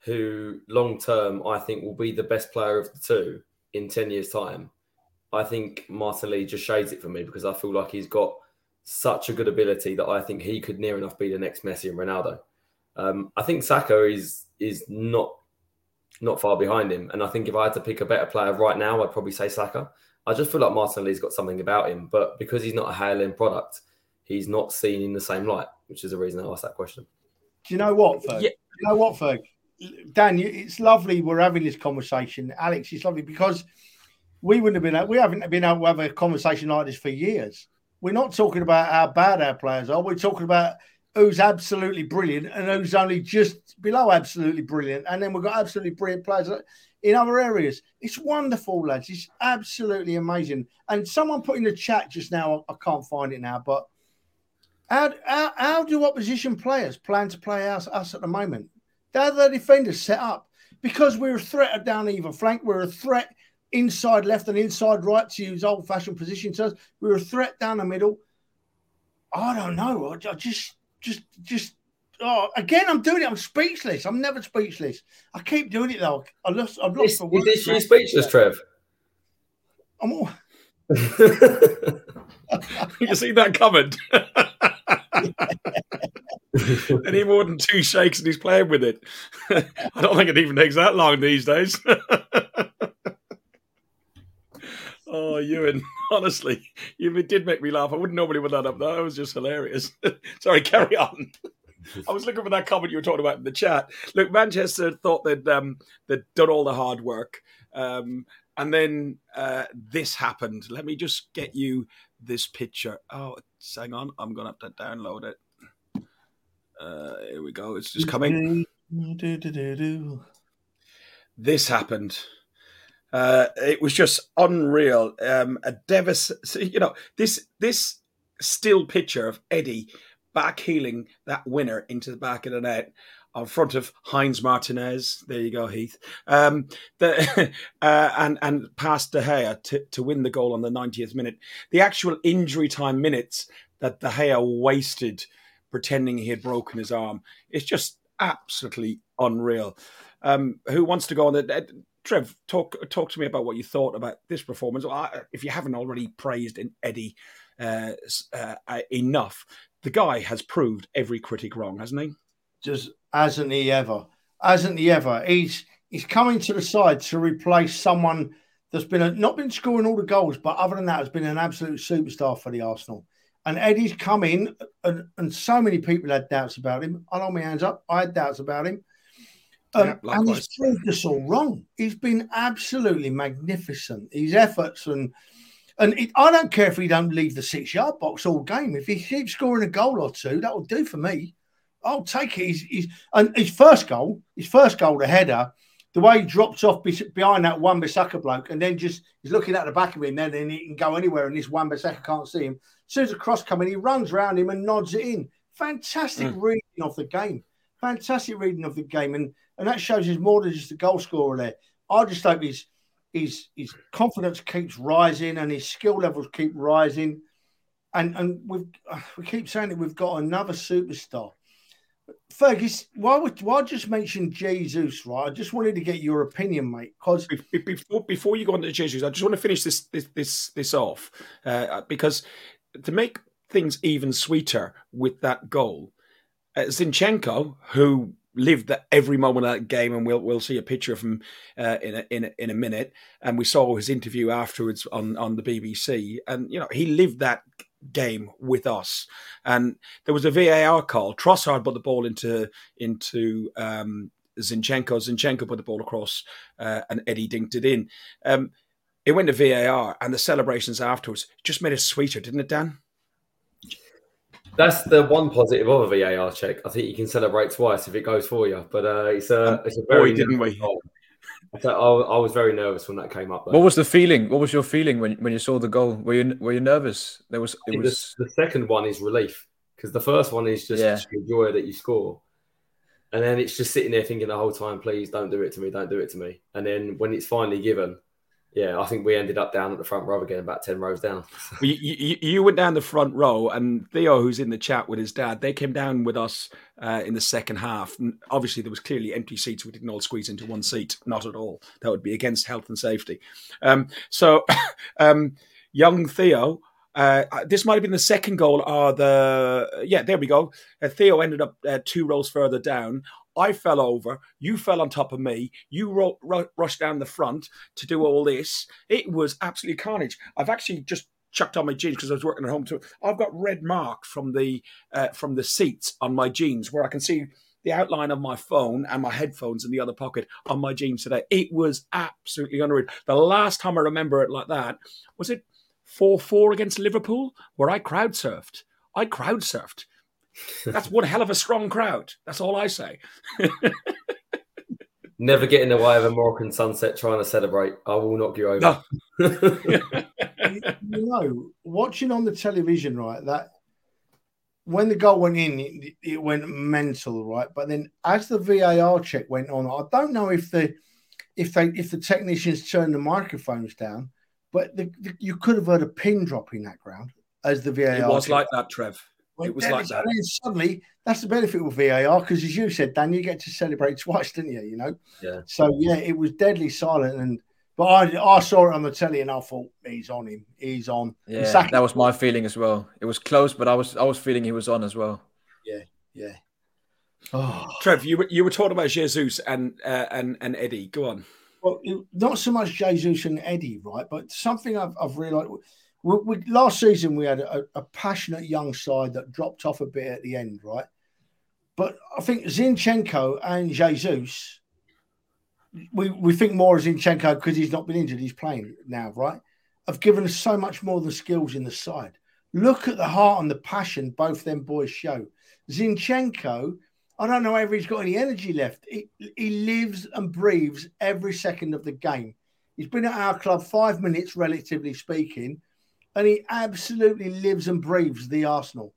who long term I think will be the best player of the two in 10 years' time, I think Martinelli just shades it for me because I feel like he's got such a good ability that I think he could near enough be the next Messi and Ronaldo. Um, I think Saka is is not not far behind him, and I think if I had to pick a better player right now, I'd probably say Saka. I just feel like Martinelli's got something about him, but because he's not a Hale product, he's not seen in the same light, which is the reason I asked that question. Do you know what, Ferg? Yeah. You know what, Ferg? Dan, it's lovely we're having this conversation. Alex, it's lovely because we wouldn't have been we haven't been able to have a conversation like this for years. We're not talking about how bad our players are. We're talking about who's absolutely brilliant and who's only just below absolutely brilliant. And then we've got absolutely brilliant players in other areas. It's wonderful, lads. It's absolutely amazing. And someone put in the chat just now, I can't find it now, but how, how, how do opposition players plan to play us, us at the moment? They're the defenders set up because we're a threat down either flank. We're a threat inside left and inside right to use old fashioned position terms. We're a threat down the middle. I don't know. I just, just, just. Oh, again, I'm doing it. I'm speechless. I'm never speechless. I keep doing it though. I lost. I've lost is, for words. Is this speechless, Trev? I'm all. you see that Any more than two shakes and he's playing with it. I don't think it even takes that long these days. oh, Ewan, honestly, you did make me laugh. I wouldn't normally put that up. That was just hilarious. Sorry, carry on. I was looking for that comment you were talking about in the chat. Look, Manchester thought they'd um, they'd done all the hard work, um, and then uh, this happened. Let me just get you this picture. Oh, hang on, I'm going to have to download it. Uh, here we go. It's just coming. This happened. Uh, it was just unreal. Um, a devastating, you know, this this still picture of Eddie back heeling that winner into the back of the net in front of Heinz Martinez. There you go, Heath. Um, the, uh, and and past De Gea to, to win the goal on the 90th minute. The actual injury time minutes that De Gea wasted pretending he had broken his arm. It's just absolutely unreal. Um, who wants to go on the? Uh, Trev, talk talk to me about what you thought about this performance. if you haven't already praised Eddie uh, uh, enough, the guy has proved every critic wrong, hasn't he? Just hasn't he ever? Hasn't he ever? He's he's coming to the side to replace someone that's been a, not been scoring all the goals, but other than that, has been an absolute superstar for the Arsenal. And Eddie's come in, and, and so many people had doubts about him. I hold my hands up. I had doubts about him. Um, yeah, and he's proved us all wrong. He's been absolutely magnificent. His efforts and and it, I don't care if he don't leave the six yard box all game. If he keeps scoring a goal or two, that will do for me. I'll take it. He's, he's, and his first goal, his first goal, the header, the way he drops off behind that Wan-Bissaka bloke, and then just he's looking at the back of him, then and he can go anywhere, and this Wan-Bissaka can't see him. As soon as the cross coming, he runs around him and nods it in. Fantastic mm. reading of the game. Fantastic reading of the game. And and that shows he's more than just a goal scorer there. I just hope his his his confidence keeps rising and his skill levels keep rising. And and we we keep saying that we've got another superstar. Fergus, why would why just mention Jesus? Right, I just wanted to get your opinion, mate. Because before before you go on to Jesus, I just want to finish this this this this off uh, because to make things even sweeter with that goal, uh, Zinchenko, who lived every moment of that game, and we'll we'll see a picture of him uh, in a, in a, in a minute. And we saw his interview afterwards on on the BBC, and you know he lived that game with us. And there was a VAR call. Trossard put the ball into into um, Zinchenko. Zinchenko put the ball across, uh, and Eddie dinked it in. Um, it went to VAR, and the celebrations afterwards just made it sweeter, didn't it, Dan? That's the one positive of a VAR check. I think you can celebrate twice if it goes for you. But uh, it's a it's a very boy, didn't we? Goal. I, I, was very nervous when that came up. Though. What was the feeling? What was your feeling when, when you saw the goal? Were you were you nervous? There was it was the, the, second one is relief because the first one is just yeah. joy that you score, and then it's just sitting there thinking the whole time, please don't do it to me, don't do it to me. And then when it's finally given, yeah, I think we ended up down at the front row again, about 10 rows down. you, you, you, went down the front row, and Theo, who's in the chat with his dad, they came down with us uh, in the second half. And obviously, there was clearly empty seats. We didn't all squeeze into one seat, not at all. That would be against health and safety. Um, so, um, young Theo. Uh, this might have been the second goal, Are the yeah, there we go. Uh, Theo ended up uh, two rows further down. I fell over. You fell on top of me. You ro- ro- rushed down the front to do all this. It was absolutely carnage. I've actually just chucked on my jeans because I was working at home too. I've got red marks from the uh, from the seats on my jeans where I can see the outline of my phone and my headphones in the other pocket on my jeans today. It was absolutely unreal. The last time I remember it like that was it four four against Liverpool where I crowd surfed. I crowd surfed. That's one hell of a strong crowd. That's all I say. Never get in the way of a Moroccan sunset trying to celebrate. I will knock you over. No. you know, watching on the television, right, that when the goal went in, it, it, went mental, right? But then as the VAR check went on, I don't know if the if they if the technicians turned the microphones down, but the, the, you could have heard a pin drop in that ground as the VAR. It was like that, Trev it was like that. suddenly, that's the benefit with VAR because, as you said, Dan, you get to celebrate twice, didn't you? You know. Yeah. So yeah, it was deadly silent, and but I I saw it on the telly and I thought he's on him, he's on. Yeah, that was my feeling as well. It was close, but I was I was feeling he was on as well. Yeah, yeah. Oh. Trev, you were you were talking about Jesus and uh, and and Eddie. Go on. Well, not so much Jesus and Eddie, right? But something I've, I've realised we, we, last season we had a, a, passionate young side that dropped off a bit at the end, right? But I think Zinchenko and Jesus, we, we think more of Zinchenko because he's not been injured, he's playing now, right? Have given us so much more than skills in the side. Look at the heart and the passion both them boys show. Zinchenko, I don't know whether he's got any energy left. He, he lives and breathes every second of the game. He's been at our club five minutes, relatively speaking and he absolutely lives and breathes the Arsenal.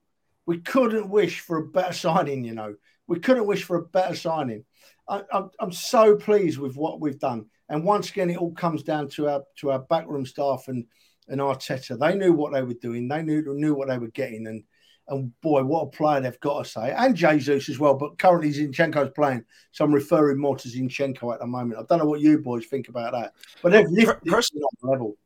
We couldn't wish for a better signing, you know. We couldn't wish for a better signing. I, am I'm so pleased with what we've done. And once again, it all comes down to our to our backroom staff and and Arteta. They knew what they were doing. They knew knew what they were getting. And and boy, what a player they've got to say. And Jesus as well. But currently Zinchenko's playing, so I'm referring more to Zinchenko at the moment. I don't know what you boys think about that, but they've lifted Personally, level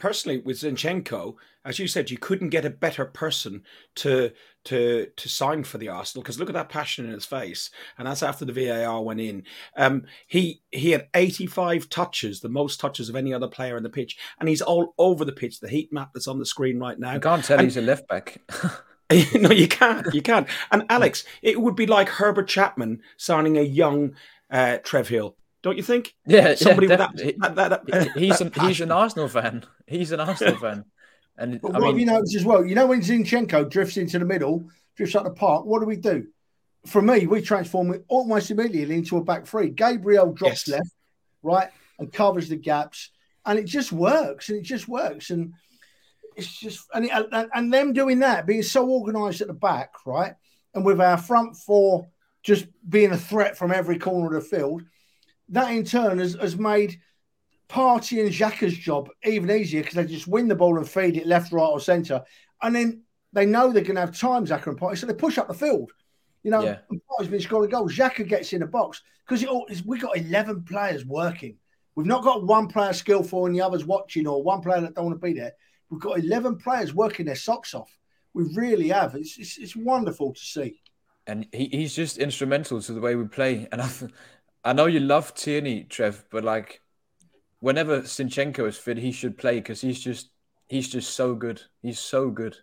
personally with Zinchenko, as you said, you couldn't get a better person to to to sign for the Arsenal because look at that passion in his face, and that's after the VAR went in. Um, he he had 85 touches, the most touches of any other player in the pitch, and he's all over the pitch. The heat map that's on the screen right now. You can't tell and, he's a left back. no, you can't. You can't. And Alex, it would be like Herbert Chapman signing a young uh, Trev Hill don't you think? Yeah, somebody yeah, that, that, that, he's an, he's an Arsenal fan. He's an Arsenal fan. And but I what mean, you noticed as well? You know when Zinchenko drifts into the middle, drifts up the park. What do we do? For me, we transform it almost immediately into a back three. Gabriel drops yes. left, right, and covers the gaps, and it just works. And it just works. And it's just and it, and, and them doing that, being so organised at the back, right, and with our front four just being a threat from every corner of the field that in turn has, has made Partey and Xhaka's job even easier because they just win the ball and feed it left, right, or centre. And then they know they're going to have time, Xhaka and Partey. so they push up the field. You know, Yeah. he's been scoring goals. Xhaka gets in the box because we've got 11 players working. We've not got one player skillful and the others watching or one player that don't want to be there. We've got 11 players working their socks off. We really have. It's, it's, it's wonderful to see. and he, he's just instrumental to the way we play. And I, I know you love Tierney, Trev, but like whenever Zinchenko is fit, he should play because he's just he's just so good. He's so good.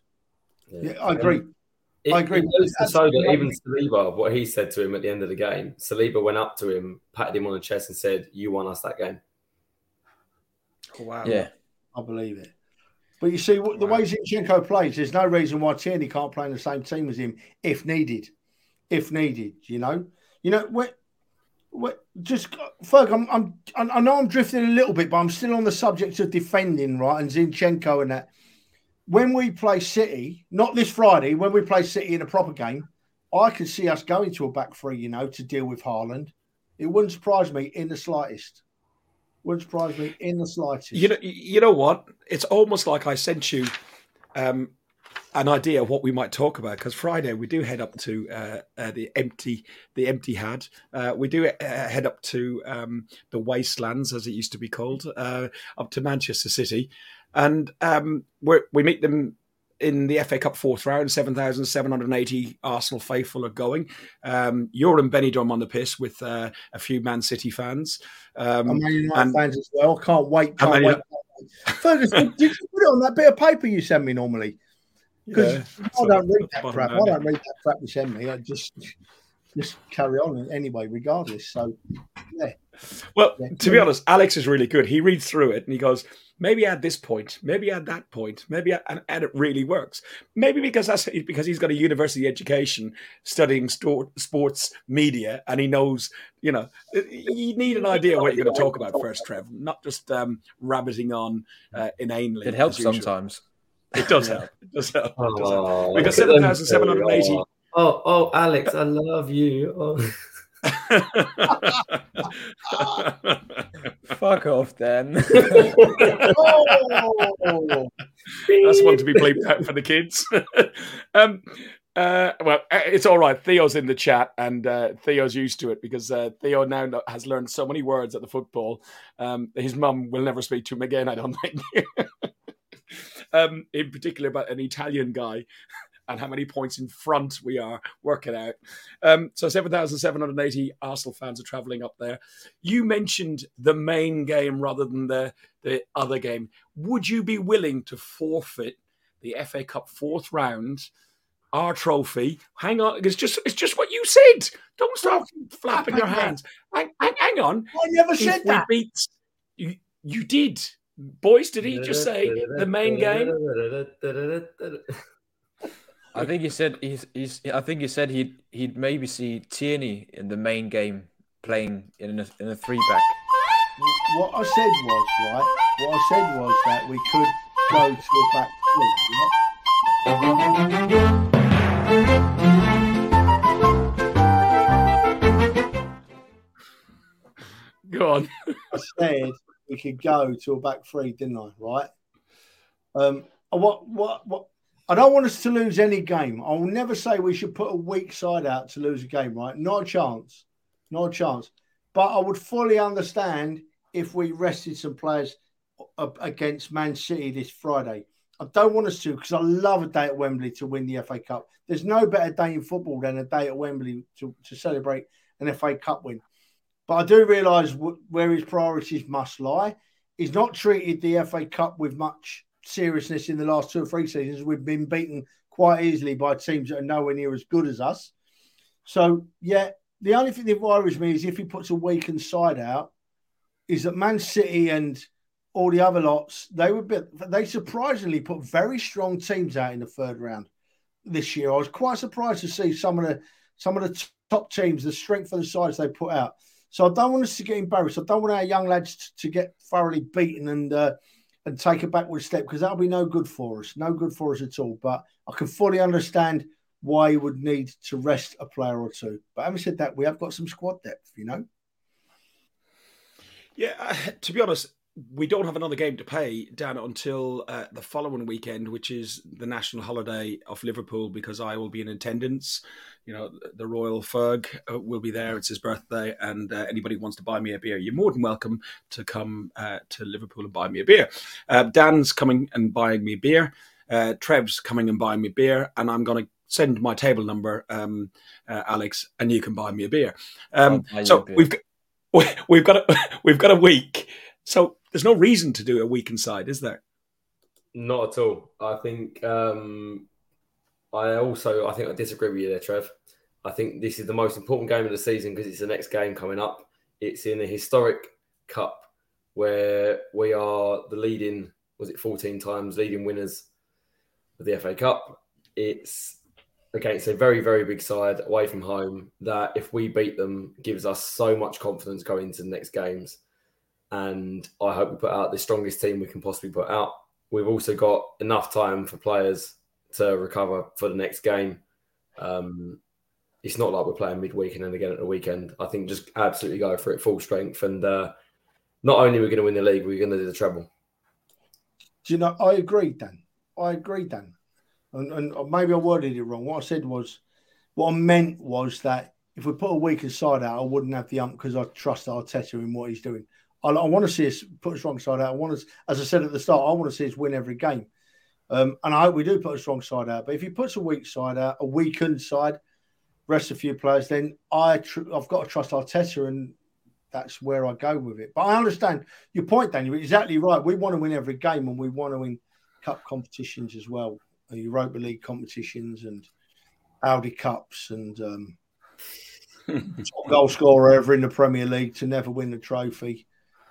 Yeah, I agree. It, I agree. It goes to show that even Saliba, what he said to him at the end of the game, Saliba went up to him, patted him on the chest, and said, "You won us that game." Oh, wow. Yeah, I believe it. But you see, what the way Zinchenko plays, there's no reason why Tierney can't play in the same team as him if needed. If needed, you know, you know, what, what, just Ferg, I'm, I'm, I know I'm drifting a little bit, but I'm still on the subject of defending, right? And Zinchenko and that. When we play City, not this Friday, when we play City in a proper game, I could see us going to a back three, you know, to deal with Haaland. It wouldn't surprise me in the slightest. Wouldn't surprise me in the slightest. You know, you know what? It's almost like I sent you um, an idea of what we might talk about because Friday we do head up to uh, uh, the empty, the empty had. Uh, we do uh, head up to um, the wastelands, as it used to be called, uh, up to Manchester City, and um, we we meet them in the FA Cup fourth round. Seven thousand seven hundred eighty Arsenal faithful are going. Um, you're in Benidorm on the piss with uh, a few Man City fans. Um, I'm Man United and- fans as well. Can't wait. Can't wait. Ferguson, did you put it on that bit of paper you send me normally? Because Yeah. I don't read that Bottom crap. I don't read that crap you send me. I just just carry on anyway, regardless. So yeah. Well, Yeah. to be honest, Alex is really good. He reads through it and he goes, maybe at this point, maybe at that point, maybe add, and, and it really works. Maybe because that's because he's got a university education studying sto- sports media and he knows, you know, you need an idea what you're going to talk about first, Trev, not just um, rabbiting on uh, inanely. it helps as usual. sometimes. It does help. It does help. It does help. Oh, We got look at them 7,780. Oh, oh, Alex, I love you. Oh. Fuck off, then. oh, That's one to be bleeped out for the kids. um, uh, well, uh, it's all right. Theo's in the chat, and uh, Theo's used to it because uh, Theo now has learned so many words at the football. Um, his mum will never speak to him again, I don't think. um, in particular, about an Italian guy and how many points in front we are working out. Um, so, 7,780 Arsenal fans are travelling up there. You mentioned the main game rather than the, the other game. Would you be willing to forfeit the FA Cup fourth round, our trophy? Hang on, it's just it's just what you said. Don't start flapping your hands. Hang, hang, hang on. I never If said we that. beat you, you did, boys. Did he just say the main game? I think he said he's, he's I think he said he'd he'd maybe see Tierney in the main game playing in a in a three back. What I said was right. What I said was that we could go to a back three. yeah? Go on. I said we could go to a back three, didn't I? Right. Um. What? What? What? I don't want us to lose any game. I will never say we should put a weak side out to lose a game. Right? Not a chance. Not a chance. But I would fully understand if we rested some players against Man City this Friday. I don't want us to because I love a day at Wembley to win the FA Cup. There's no better day in football than a day at Wembley to, to celebrate an FA Cup win. But I do realise w- where his priorities must lie. He's not treated the FA Cup with much seriousness in the last two or three seasons. We've been beaten quite easily by teams that are nowhere near as good as us. So, yeah, the only thing that worries me is if he puts a weakened side out, is that Man City and all the other lots, they would be, they surprisingly put very strong teams out in the third round this year. I was quite surprised to see some of the some of the top teams, the strength of the sides they put out. So I don't want us to get embarrassed. I don't want our young lads to get thoroughly beaten and uh, and take a backward step because that'll be no good for us. No good for us at all. But I can fully understand why you would need to rest a player or two. But having said that, we have got some squad depth, you know. Yeah, uh, to be honest, we don't have another game to play down until uh, the following weekend, which is the national holiday of Liverpool, because I will be in attendance. You know, the Royal Ferg uh, will be there. It's his birthday, and uh, anybody who wants to buy me a beer, you're more than welcome to come uh, to Liverpool and buy me a beer. Uh, Dan's coming and buying me beer. Uh, Trev's coming and buying me beer, and I'm going to send my table number, um, Alex, and you can buy me a beer. Um, so beer. we've we've got a, we've got a week. So there's no reason to do a week inside, is there? Not at all. I think um, I also I think I disagree with you there, Trev. I think this is the most important game of the season because it's the next game coming up. It's in a historic cup where we are the leading, was it 14 times leading winners of the FA Cup. It's against a very, very big side away from home that if we beat them gives us so much confidence going into the next games and I hope we put out the strongest team we can possibly put out. We've also got enough time for players to recover for the next game. Um, it's not like we're playing midweek and then again at the weekend. I think just absolutely go for it full strength, and uh, not only are we're going to win the league, we're going to do the treble. Do you know? I agree, Dan. I agree, Dan. And, and maybe I worded it wrong. What I said was, what I meant was that if we put a weaker side out, I wouldn't have the ump because I trust Arteta in what he's doing. I, I want to see us put a strong side out. I want to, as I said at the start, I want to see us win every game. Um, and I hope we do put a strong side out. But if he puts a weak side out, a weakened side, rest a few players, then I tr- I've got to trust Arteta, and that's where I go with it. But I understand your point, Daniel. You're exactly right. We want to win every game, and we want to win cup competitions as well, uh, Europa League competitions and Audi Cups, and um, top goal scorer ever in the Premier League to never win the trophy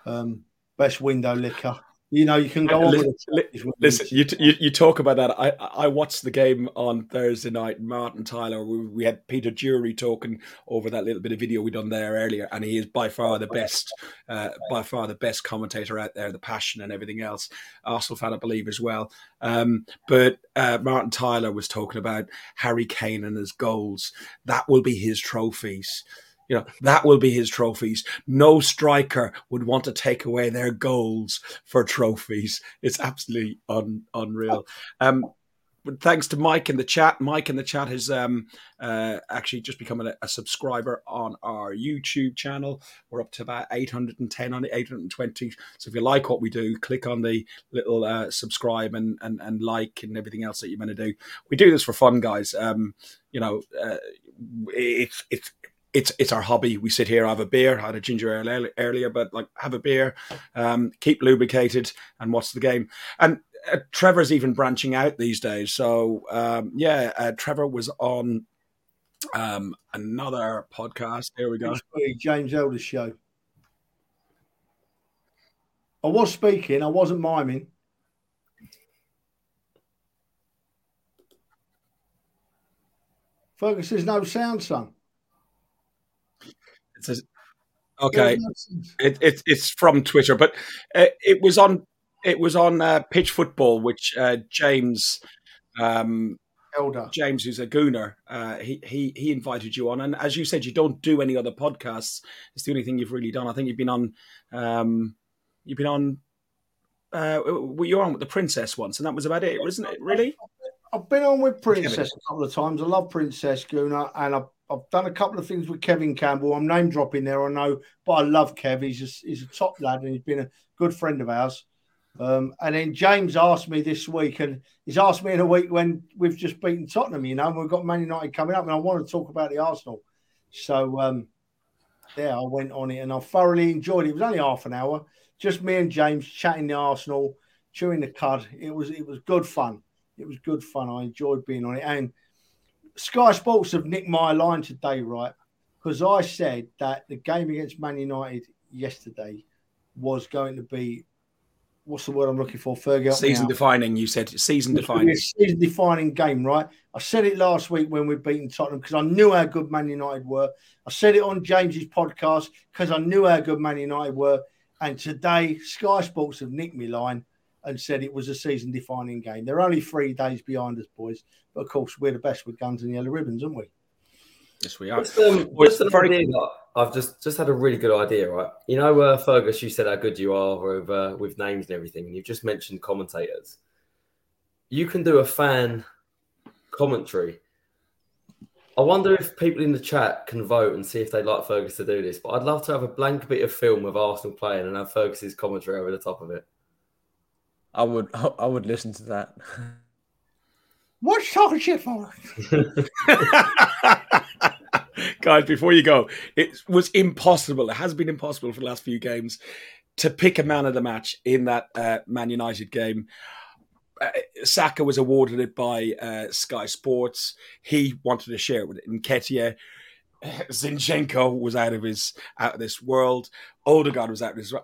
um, best window licker. You know, you can go on. Listen, listen you, you, you talk about that. I I watched the game on Thursday night. Martin Tyler, we, we had Peter Drury talking over that little bit of video we done there earlier, and he is by far the best, uh, by far the best commentator out there. The passion and everything else. Arsenal fan, I believe, as well. Um, but uh, Martin Tyler was talking about Harry Kane and his goals. That will be his trophies. You know, that will be his trophies. No striker would want to take away their goals for trophies. It's absolutely un, unreal. Um, thanks to Mike in the chat. Mike in the chat has um, uh, actually just become a, a, subscriber on our YouTube channel. We're up to about 810 on it, 820. So if you like what we do, click on the little uh, subscribe and, and, and like and everything else that you're going to do. We do this for fun, guys. Um, you know, uh, it's it's it's it's our hobby. We sit here, have a beer, I had a ginger ale earlier, but like have a beer, um, keep lubricated, and watch the game. And uh, Trevor's even branching out these days. So um, yeah, uh, Trevor was on um, another podcast. Here we go, James Elder's show. I was speaking, I wasn't miming. Fergus says no sound, son. Okay, it, it, it's from Twitter, but uh, it was on it was on uh, Pitch Football, which uh, James um, Elder James, who's a gooner, uh, he he he invited you on, and as you said, you don't do any other podcasts. It's the only thing you've really done. I think you've been on. Um, you've been on. Uh, you were on with the Princess once, and that was about it, wasn't it? Really? I've been on with Princess a couple of times. I love Princess Gooner, and I've I've done a couple of things with Kevin Campbell. I'm name dropping there, I know, but I love Kev. He's a, he's a top lad and he's been a good friend of ours. Um, and then James asked me this week, and he's asked me in a week when we've just beaten Tottenham, you know, and we've got Man United coming up, and I want to talk about the Arsenal. So, um, yeah, I went on it and I thoroughly enjoyed it. It was only half an hour, just me and James chatting the Arsenal, chewing the cud. It was it was good fun. It was good fun. I enjoyed being on it, and Sky Sports have nicked my line today, right? Because I said that the game against Man United yesterday was going to be what's the word I'm looking for? Fergie. Season defining, you said season defining. Season defining game, right? I said it last week when we beaten Tottenham because I knew how good Man United were. I said it on James's podcast because I knew how good Man United were. And today, Sky Sports have nicked me line and said it was a season defining game. They're only three days behind us, boys. But of course, we're the best with guns and yellow ribbons, aren't we? Yes, we are. Just, um, just an idea that I've just just had a really good idea, right? You know, uh, Fergus, you said how good you are with uh, with names and everything, and you've just mentioned commentators. You can do a fan commentary. I wonder if people in the chat can vote and see if they'd like Fergus to do this. But I'd love to have a blank bit of film of Arsenal playing and have Fergus's commentary over the top of it. I would I would listen to that. What's talking shit for? Guys, before you go, it was impossible. It has been impossible for the last few games to pick a man of the match in that uh, Man United game. Uh, Saka was awarded it by uh, Sky Sports. He wanted to share it with Nketiah. Zinchenko was out of his out of this world. Odegaard was out of his.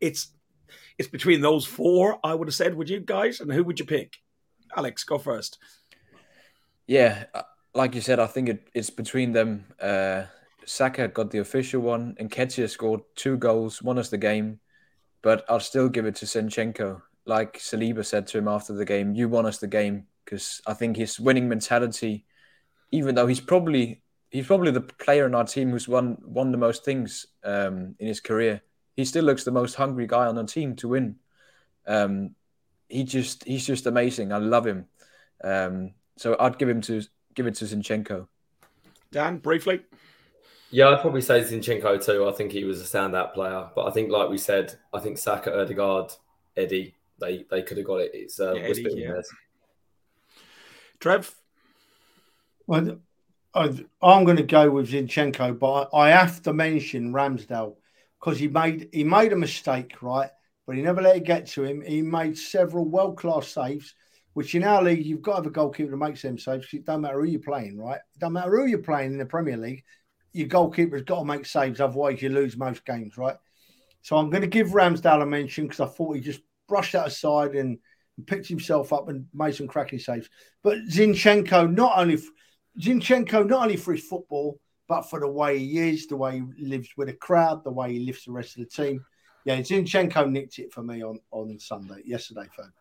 It's it's between those four. I would have said. Would you guys? And who would you pick? Alex, go first. Yeah, uh, like you said, I think it, it's between them. Uh, Saka got the official one, and Nketiah scored two goals, won us the game. But I'll still give it to Zinchenko. Like Saliba said to him after the game, "You won us the game," because I think his winning mentality, even though he's probably he's probably the player in our team who's won won the most things um, in his career. He still looks the most hungry guy on the team to win. Um, he just he's just amazing. I love him. Um, so I'd give him to give it to Zinchenko. Dan, briefly. Yeah, I'd probably say Zinchenko too. I think he was a standout player, but I think, like we said, I think Saka, Odegaard, Eddie, they they could have got it. It's uh, Yeah, Eddie, yeah. Trev. Well, I, I'm going to go with Zinchenko, but I, I have to mention Ramsdale because he made he made a mistake, right? But he never let it get to him. He made several world class saves, which in our league you've got to have a goalkeeper to make them saves. It don't matter who you're playing, right? It don't matter who you're playing in the Premier League. Your goalkeeper's got to make saves, otherwise you lose most games, right? So I'm going to give Ramsdale a mention because I thought he just brushed that aside and, and picked himself up and made some cracking saves. But Zinchenko, not only Zinchenko, not only for his football, but for the way he is, the way he lives with the crowd, the way he lifts the rest of the team. Yeah, Zinchenko nicked it for me on, on Sunday, yesterday, phone.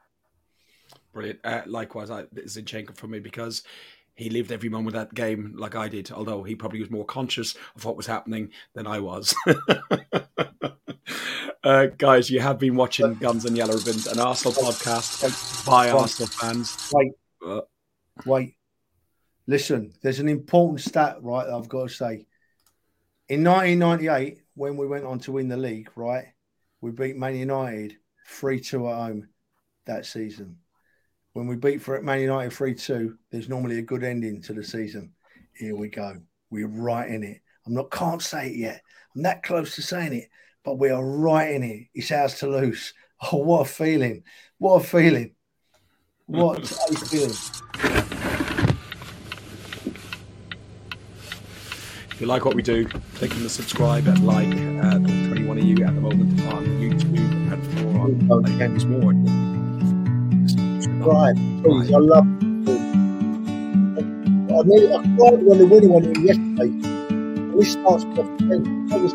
Brilliant. Uh, likewise, I, Zinchenko for me because he lived every moment of that game like I did, although he probably was more conscious of what was happening than I was. uh, guys, you have been watching Guns and Yellow Ribbons, an Arsenal podcast by Arsenal fans. Wait, Uh, wait. Listen, there's an important stat, right, I've got to say. In 1998, when we went on to win the league, right, we beat Man United 3 2 at home that season. When we beat for Man United 3 2, there's normally a good ending to the season. Here we go. We're right in it. I'm not, can't say it yet. I'm that close to saying it, but we are right in it. It's ours to lose. Oh, what a feeling. What a feeling. What a feeling. If you like what we do, click on the subscribe and like. Uh, there's 21 of you at the moment on YouTube and for on like, there's more. Subscribe, please, I love. I mean, I cried when the winning one yesterday. This starts off I was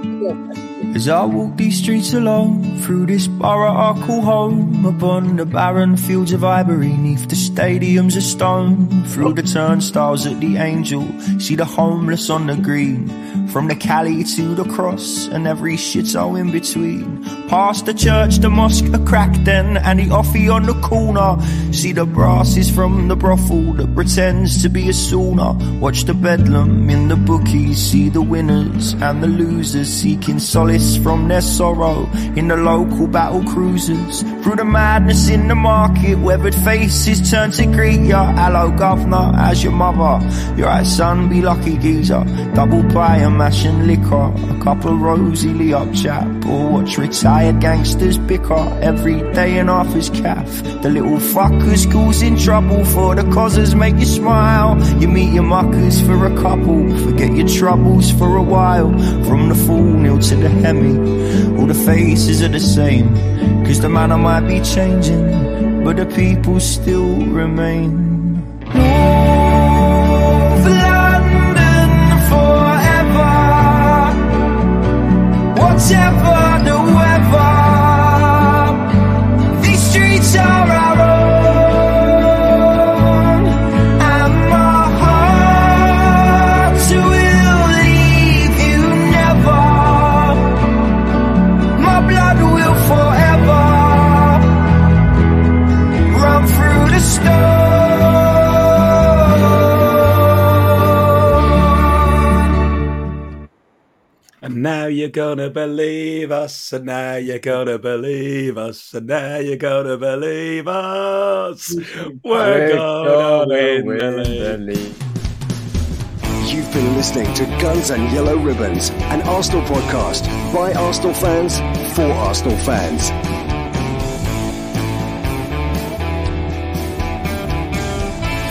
As I walk these streets alone, through this borough I call home, upon the barren fields of ivory, neath the stadiums of stone, through the turnstiles at the Angel, see the homeless on the green, from the Cali to the cross, and every shithole in between. Past the church, the mosque, a crack den, and the offie on the corner. See the brasses from the brothel that pretends to be a sauna. Watch the bedlam in the bookies, see the winners and the losers seeking solace from their sorrow in the local battle cruisers. Through the madness in the market, weathered faces turn to greet ya. Hello, governor, as your mother? You're right, son, be lucky, geezer. Double pie and mash and liquor. A couple of rosy up chap, or watch retired gangsters bicker every day in half his calf. The little fuckers causing trouble for the causes make you smile. You meet your muckers for a couple, forget your troubles for a while. From the full nil to the hemi, all the faces are the same. Cause the manor might be changing, but the people still remain. London forever. Whatever now you're gonna believe us, and now you're gonna believe us, and now you're gonna believe us. We're, gonna, win, the league. You've been listening to Guns and Yellow Ribbons, an Arsenal podcast by Arsenal fans for Arsenal fans.